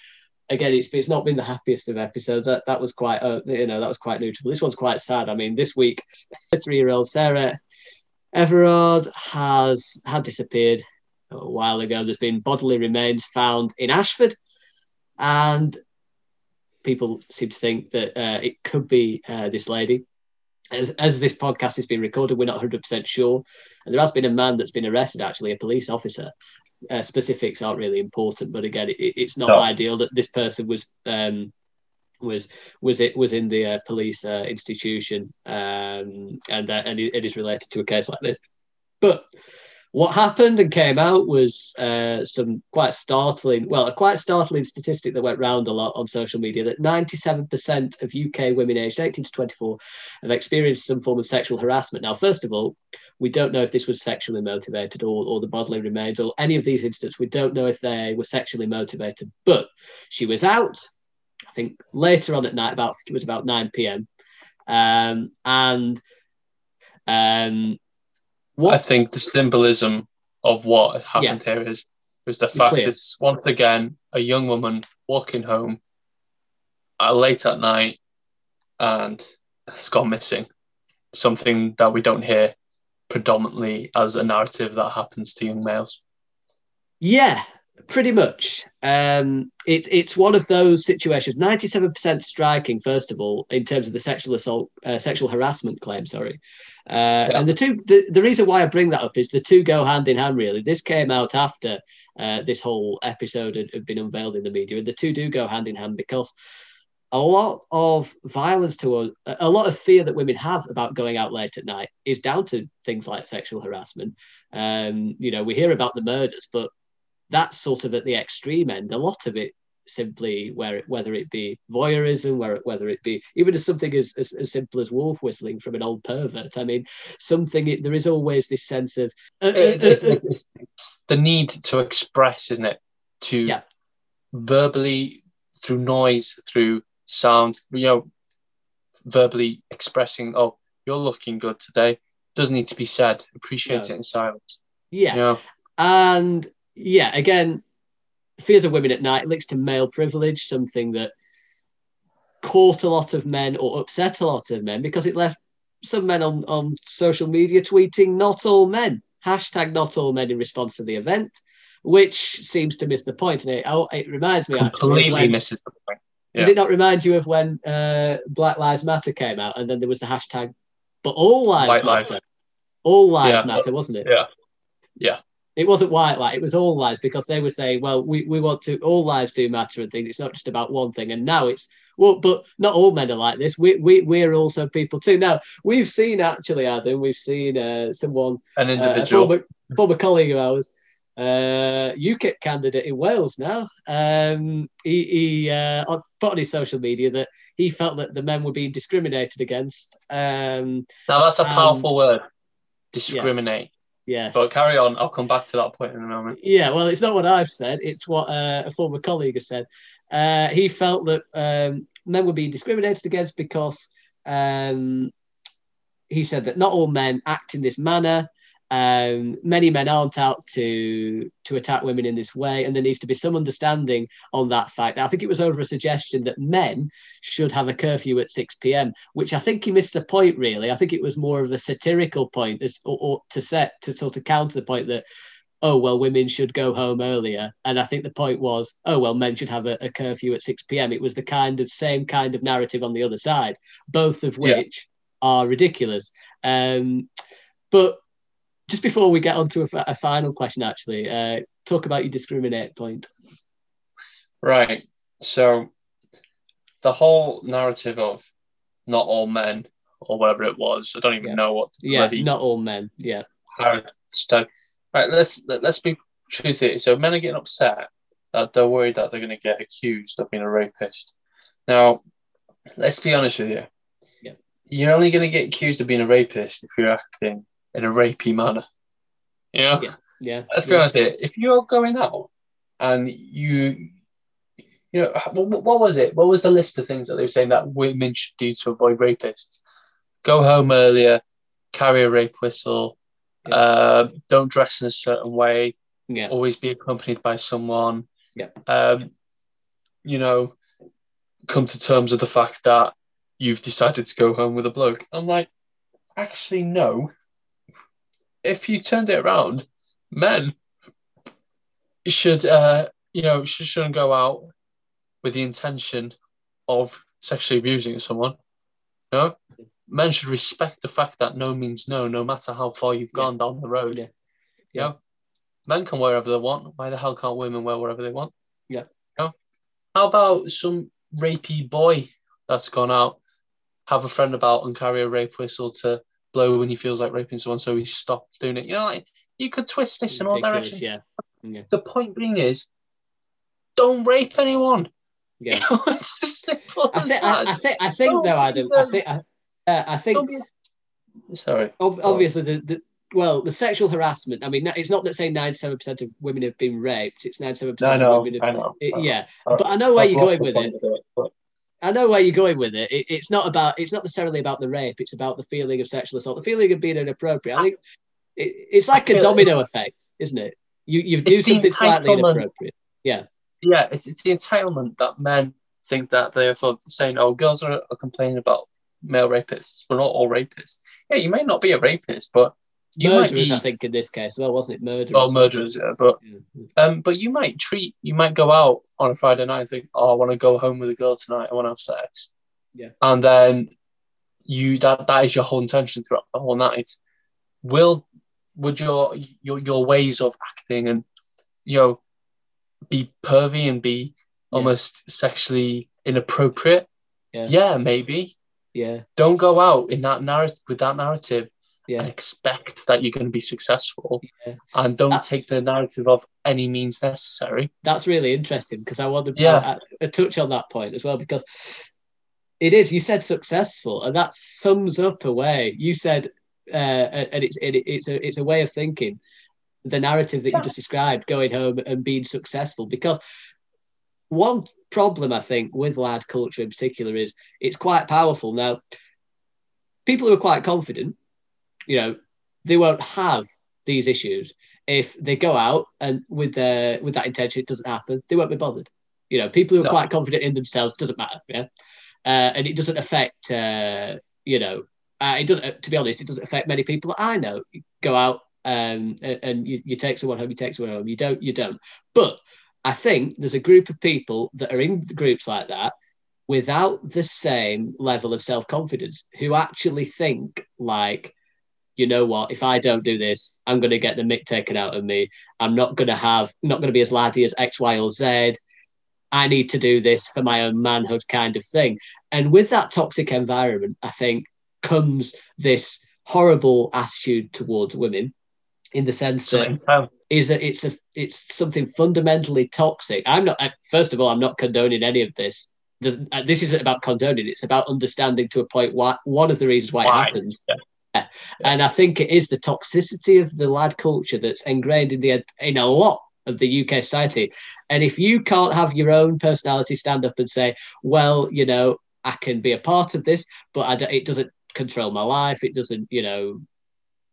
again, it's, it's not been the happiest of episodes. That, that was quite, uh, you know, that was quite neutral. This one's quite sad. I mean, this week, three year old Sarah Everard has had disappeared a while ago. There's been bodily remains found in Ashford. And people seem to think that uh, it could be uh, this lady as, as this podcast has been recorded, we're not 100% sure. And there has been a man that's been arrested, actually, a police officer. Uh, specifics aren't really important, but again, it, it's not No. ideal that this person was um, was was it was in the uh, police uh, institution um, and uh, and it, it is related to a case like this. But what happened and came out was uh, some quite startling, well, a quite startling statistic that went round a lot on social media that 97% of UK women aged 18 to 24 have experienced some form of sexual harassment. Now, first of all, we don't know if this was sexually motivated or, or the bodily remains or any of these instances. We don't know if they were sexually motivated, but she was out, I think, later on at night, about it was about 9 p.m. Um, and um, what I think the symbolism of what happened here is was the fact clear. it's once again a young woman walking home uh, late at night and has gone missing. Something that we don't hear predominantly as a narrative that happens to young males. Yeah, pretty much. Um, it, it's one of those situations. Ninety-seven percent striking, first of all, in terms of the sexual assault, uh, sexual harassment claim. Sorry, uh, and the two. The, the reason why I bring that up is the two go hand in hand. Really, this came out after uh, this whole episode had, had been unveiled in the media, and the two do go hand in hand because a lot of violence to a, a lot of fear that women have about going out late at night is down to things like sexual harassment. Um, you know, we hear about the murders, but that's sort of at the extreme end. A lot of it simply where it, whether it be voyeurism, where whether it be even as something as, as, as simple as wolf whistling from an old pervert. I mean, something it, there is always this sense of uh, uh, uh, uh, the need to express, isn't it? To Yeah. verbally, through noise, through sound, you know, verbally expressing, oh, you're looking good today. Doesn't need to be said. Appreciate No. it in silence. yeah. You know? And yeah, again, fears of women at night links to male privilege, something that caught a lot of men or upset a lot of men because it left some men on, on social media tweeting not all men, hashtag not all men in response to the event, which seems to miss the point. And it, oh, it reminds me actually. completely when- misses the point. does it not remind you of when uh, Black Lives Matter came out and then there was the hashtag, but all lives White matter? lives. All lives Yeah. matter, wasn't it? Yeah. Yeah. It wasn't white light, it was all lives because they were saying, well, we, we want to, all lives do matter and things. It's not just about one thing. And now it's, well, but not all men are like this. We, we, we're also people too. Now, we've seen actually, Adam, we've seen uh, someone, An uh, individual. former, former colleague of ours, uh, UKIP candidate in Wales now. Um, he he uh, put on his social media that he felt that the men were being discriminated against. Um, now that's a powerful word. Discriminate. Yes. But carry on. I'll come back to that point in a moment. Yeah, well, it's not what I've said. It's what uh, a former colleague has said. Uh, he felt that um, men were being discriminated against because um, he said that not all men act in this manner. Um, many men aren't out to to attack women in this way, and there needs to be some understanding on that fact. I think it was over a suggestion that men should have a curfew at six p.m., which I think he missed the point. Really, I think it was more of a satirical point, as, or, or to set to sort of counter the point that oh well women should go home earlier and i think the point was oh well men should have a, a curfew at 6 p.m it was the kind of same kind of narrative on the other side both of Yeah. which are ridiculous um, but just before we get on to a, a final question actually uh, talk about your discriminate point Right. So the whole narrative of not all men or whatever it was, I don't even Yeah. know what yeah not all men yeah hashtag. Right, let's let, let's be truthful. So men are getting upset that they're worried that they're going to get accused of being a rapist. Now, let's be honest with you. Yeah. You're only going to get accused of being a rapist if you're acting in a rapey manner. You know. Yeah. yeah Let's be yeah. honest here. If you're going out and you, you know, what, what was it? What was the list of things that they were saying that women should do to avoid rapists? Go home earlier, carry a rape whistle, Yeah. uh, don't dress in a certain way, yeah always be accompanied by someone. Yeah. Um, you know, come to terms with the fact that you've decided to go home with a bloke. I'm like, actually, no. If you turned it around, men should, uh, you know, sh- shouldn't go out with the intention of sexually abusing someone. No, men should respect the fact that no means no, no matter how far you've Yeah. gone down the road. Yeah. You know? Men can wear whatever they want. Why the hell can't women wear whatever they want? Yeah. You know? How about some rapey boy that's gone out, have a friend about and carry a rape whistle to blow when he feels like raping someone so he stops doing it? You know, like you could twist this in all directions. Yeah. The point being is don't rape anyone. Yeah. [LAUGHS] it's as simple I think. I, I think. I think though, Adam. I think. I, uh, I think. Don't be- Sorry. ob- obviously, the, the well, the sexual harassment. I mean, it's not that saying ninety-seven percent of women have been raped. It's ninety-seven I percent of women. Have, I know. it- I know. yeah, Uh, but I know where I've you're going with it. but- I know where you're going with it. it. It's not about. It's not necessarily about the rape. It's about the feeling of sexual assault. The feeling of being inappropriate. I think it, it's like a domino effect, isn't it? You you do It's something slightly inappropriate. yeah, Yeah, it's, it's the entitlement that men think that they're for saying, oh, girls are, are complaining about male rapists. We're not all rapists. Yeah, you may not be a rapist, but you Murderers, might be I think, in this case, well, wasn't it? Murderers. well murderers. Yeah, but Yeah. um, but you might treat, you might go out on a Friday night and think, oh, I want to go home with a girl tonight. I want to have sex. Yeah. and then you that that is your whole intention throughout the whole night. Will would your your your ways of acting and you know be pervy and be Yeah. almost sexually inappropriate? Yeah. yeah, maybe. Yeah, Don't go out in that narrative with that narrative yeah. and expect that you're going to be successful. Yeah. And don't take the narrative of any means necessary. That's really interesting because I want to Yeah. I, I touch on that point as well because it is. You said successful, and that sums up a way. You said, uh, and and it's it, it's a it's a way of thinking. The narrative that Yeah. you just described, going home and being successful, because one problem I think with lad culture in particular is it's quite powerful. Now, people who are quite confident, you know, they won't have these issues. If they go out and with their with that intention it doesn't happen they won't be bothered. You know people who are No. quite confident in themselves doesn't matter yeah? Uh, and it doesn't affect uh, you know uh, it doesn't to be honest it doesn't affect many people that i know. You go out um, and, and you, you take someone home you take someone home. You don't you don't. But i think there's a group of people that are in groups like that without the same level of self-confidence who actually think like you know what, if I don't do this, I'm going to get the mick taken out of me. I'm not going to have, not going to be as laddie as X, Y, or Z. I need to do this for my own manhood kind of thing. And with that toxic environment, I think comes this horrible attitude towards women in the sense that is that it's a it's something fundamentally toxic. I'm not. First of all, I'm not condoning any of this. Uh, This isn't about condoning. It's about understanding to a point why one of the reasons why, Why, it happens. yeah. Yeah. And I think it is the toxicity of the lad culture that's ingrained in the in a lot of the UK society. And if you can't have your own personality stand up and say, well, you know, I can be a part of this, but it doesn't control my life. It doesn't, you know,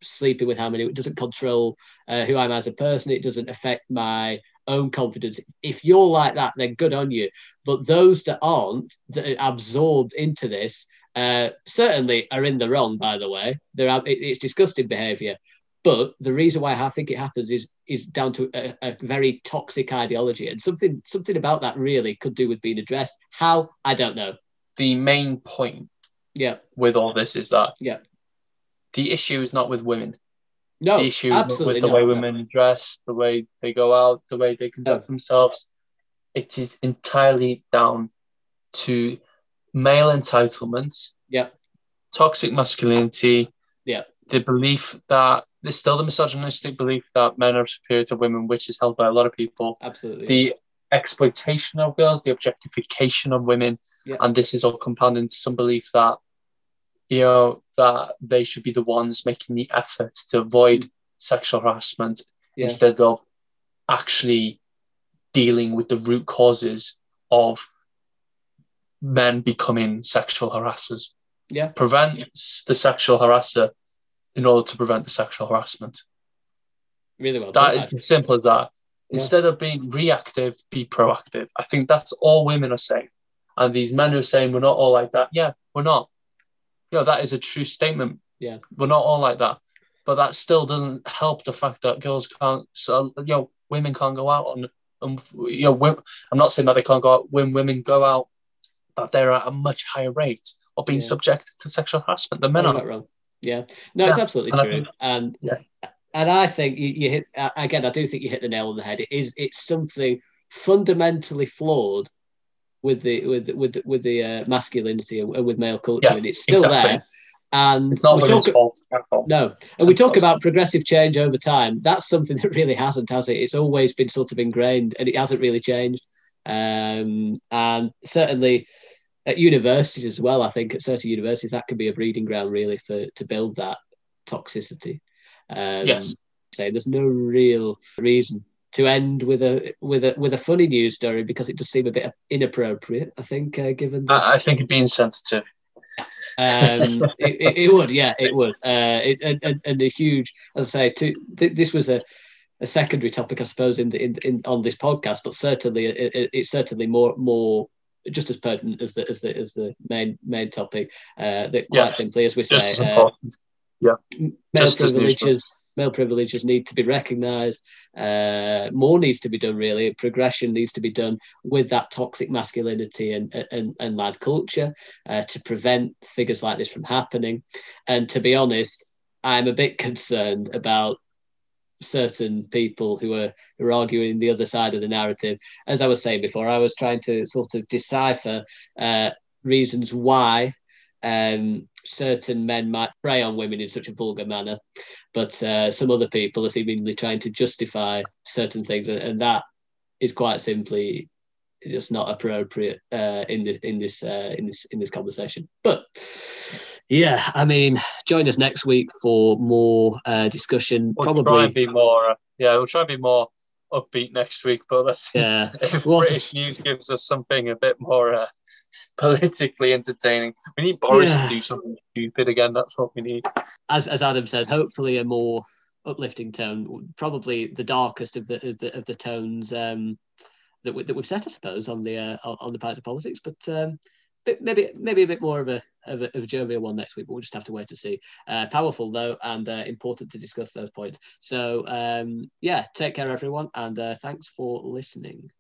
sleeping with how many, it doesn't control uh, who I am as a person. It doesn't affect my own confidence. If you're like that, then good on you. But those that aren't, that are absorbed into this, uh, certainly are in the wrong. By the way, There are, it, it's disgusting behaviour. But the reason why I think it happens is is down to a, a very toxic ideology, and something something about that really could do with being addressed. How I don't know. the main point Yeah, with all this is that Yeah. the issue is not with women. no, the issue is not with the not. way women dress, the way they go out, the way they conduct themselves. It is entirely down to male entitlement, Yeah. toxic masculinity, Yeah. the belief that there's still the misogynistic belief that men are superior to women, which is held by a lot of people. Absolutely. The exploitation of girls, the objectification of women, Yeah. and this is all compounded into some belief that you know that they should be the ones making the efforts to avoid sexual harassment Yeah. instead of actually dealing with the root causes of men becoming sexual harassers. yeah, Prevent the sexual harasser in order to prevent the sexual harassment. really well. That is as simple as that. Yeah. Instead of being reactive, be proactive. I think that's all women are saying. And these men who are saying we're not all like that. Yeah, we're not. You know, that is a true statement. Yeah. We're not all like that. But that still doesn't help the fact that girls can't, so, you know, women can't go out on, um, you know, I'm not saying that they can't go out when women go out, but they're at a much higher rate of being Yeah. subjected to sexual harassment than men You're wrong. Yeah, no, it's absolutely And true. think- And Yeah. and I think you, you hit uh, again. I do think you hit the nail on the head. It is it's something fundamentally flawed with the with with with the uh, masculinity and, with male culture, Yeah, and it's still exactly. there. And It's not we talk, fault no, and we talk about progressive change over time. That's something [LAUGHS] that really hasn't, has it? It's always been sort of ingrained, and it hasn't really changed. Um, and certainly at universities as well, I think at certain universities that can be a breeding ground really for to build that toxicity. Um, Yes. say there's no real reason to end with a with a with a funny news story because it does seem a bit inappropriate. I think, uh, given I, I think it'd be insensitive. um, [LAUGHS] it, it, it would, yeah, it would. Uh, it, and, and, and a huge, as I say, to, th- this was a, a secondary topic, I suppose, in, the, in, in on this podcast, but certainly it, it, it's certainly more more just as pertinent as the as the as the main main topic. Uh, that quite Yeah, simply, as we Just say, uh, important. male just privileges male privileges need to be recognized uh, more needs to be done really progression needs to be done with that toxic masculinity and and, and lad culture uh, to prevent figures like this from happening and to be honest i'm a bit concerned about certain people who are who are arguing the other side of the narrative as i was saying before i was trying to sort of decipher uh, reasons why um, certain men might prey on women in such a vulgar manner, but uh, some other people are seemingly trying to justify certain things, and, and that is quite simply just not appropriate uh, in the in this uh, in this in this conversation. But yeah, I mean, join us next week for more uh, discussion. We'll try Probably, and be more. Uh, yeah, we'll try and be more upbeat next week. But let's see yeah. [LAUGHS] if Well- British news gives us something a bit more uh, [LAUGHS] politically entertaining. We need Boris Yeah. to do something stupid again. That's what we need. as as Adam says, hopefully a more uplifting tone, probably the darkest of the of the, of the tones um, that we, that we've set, I suppose, on the uh, on on the part of politics. But um, maybe maybe a bit more of a of of jovial one next week. But we'll just have to wait to see. Uh, powerful though, and uh, important to discuss those points. So um, yeah, take care everyone, and uh, thanks for listening.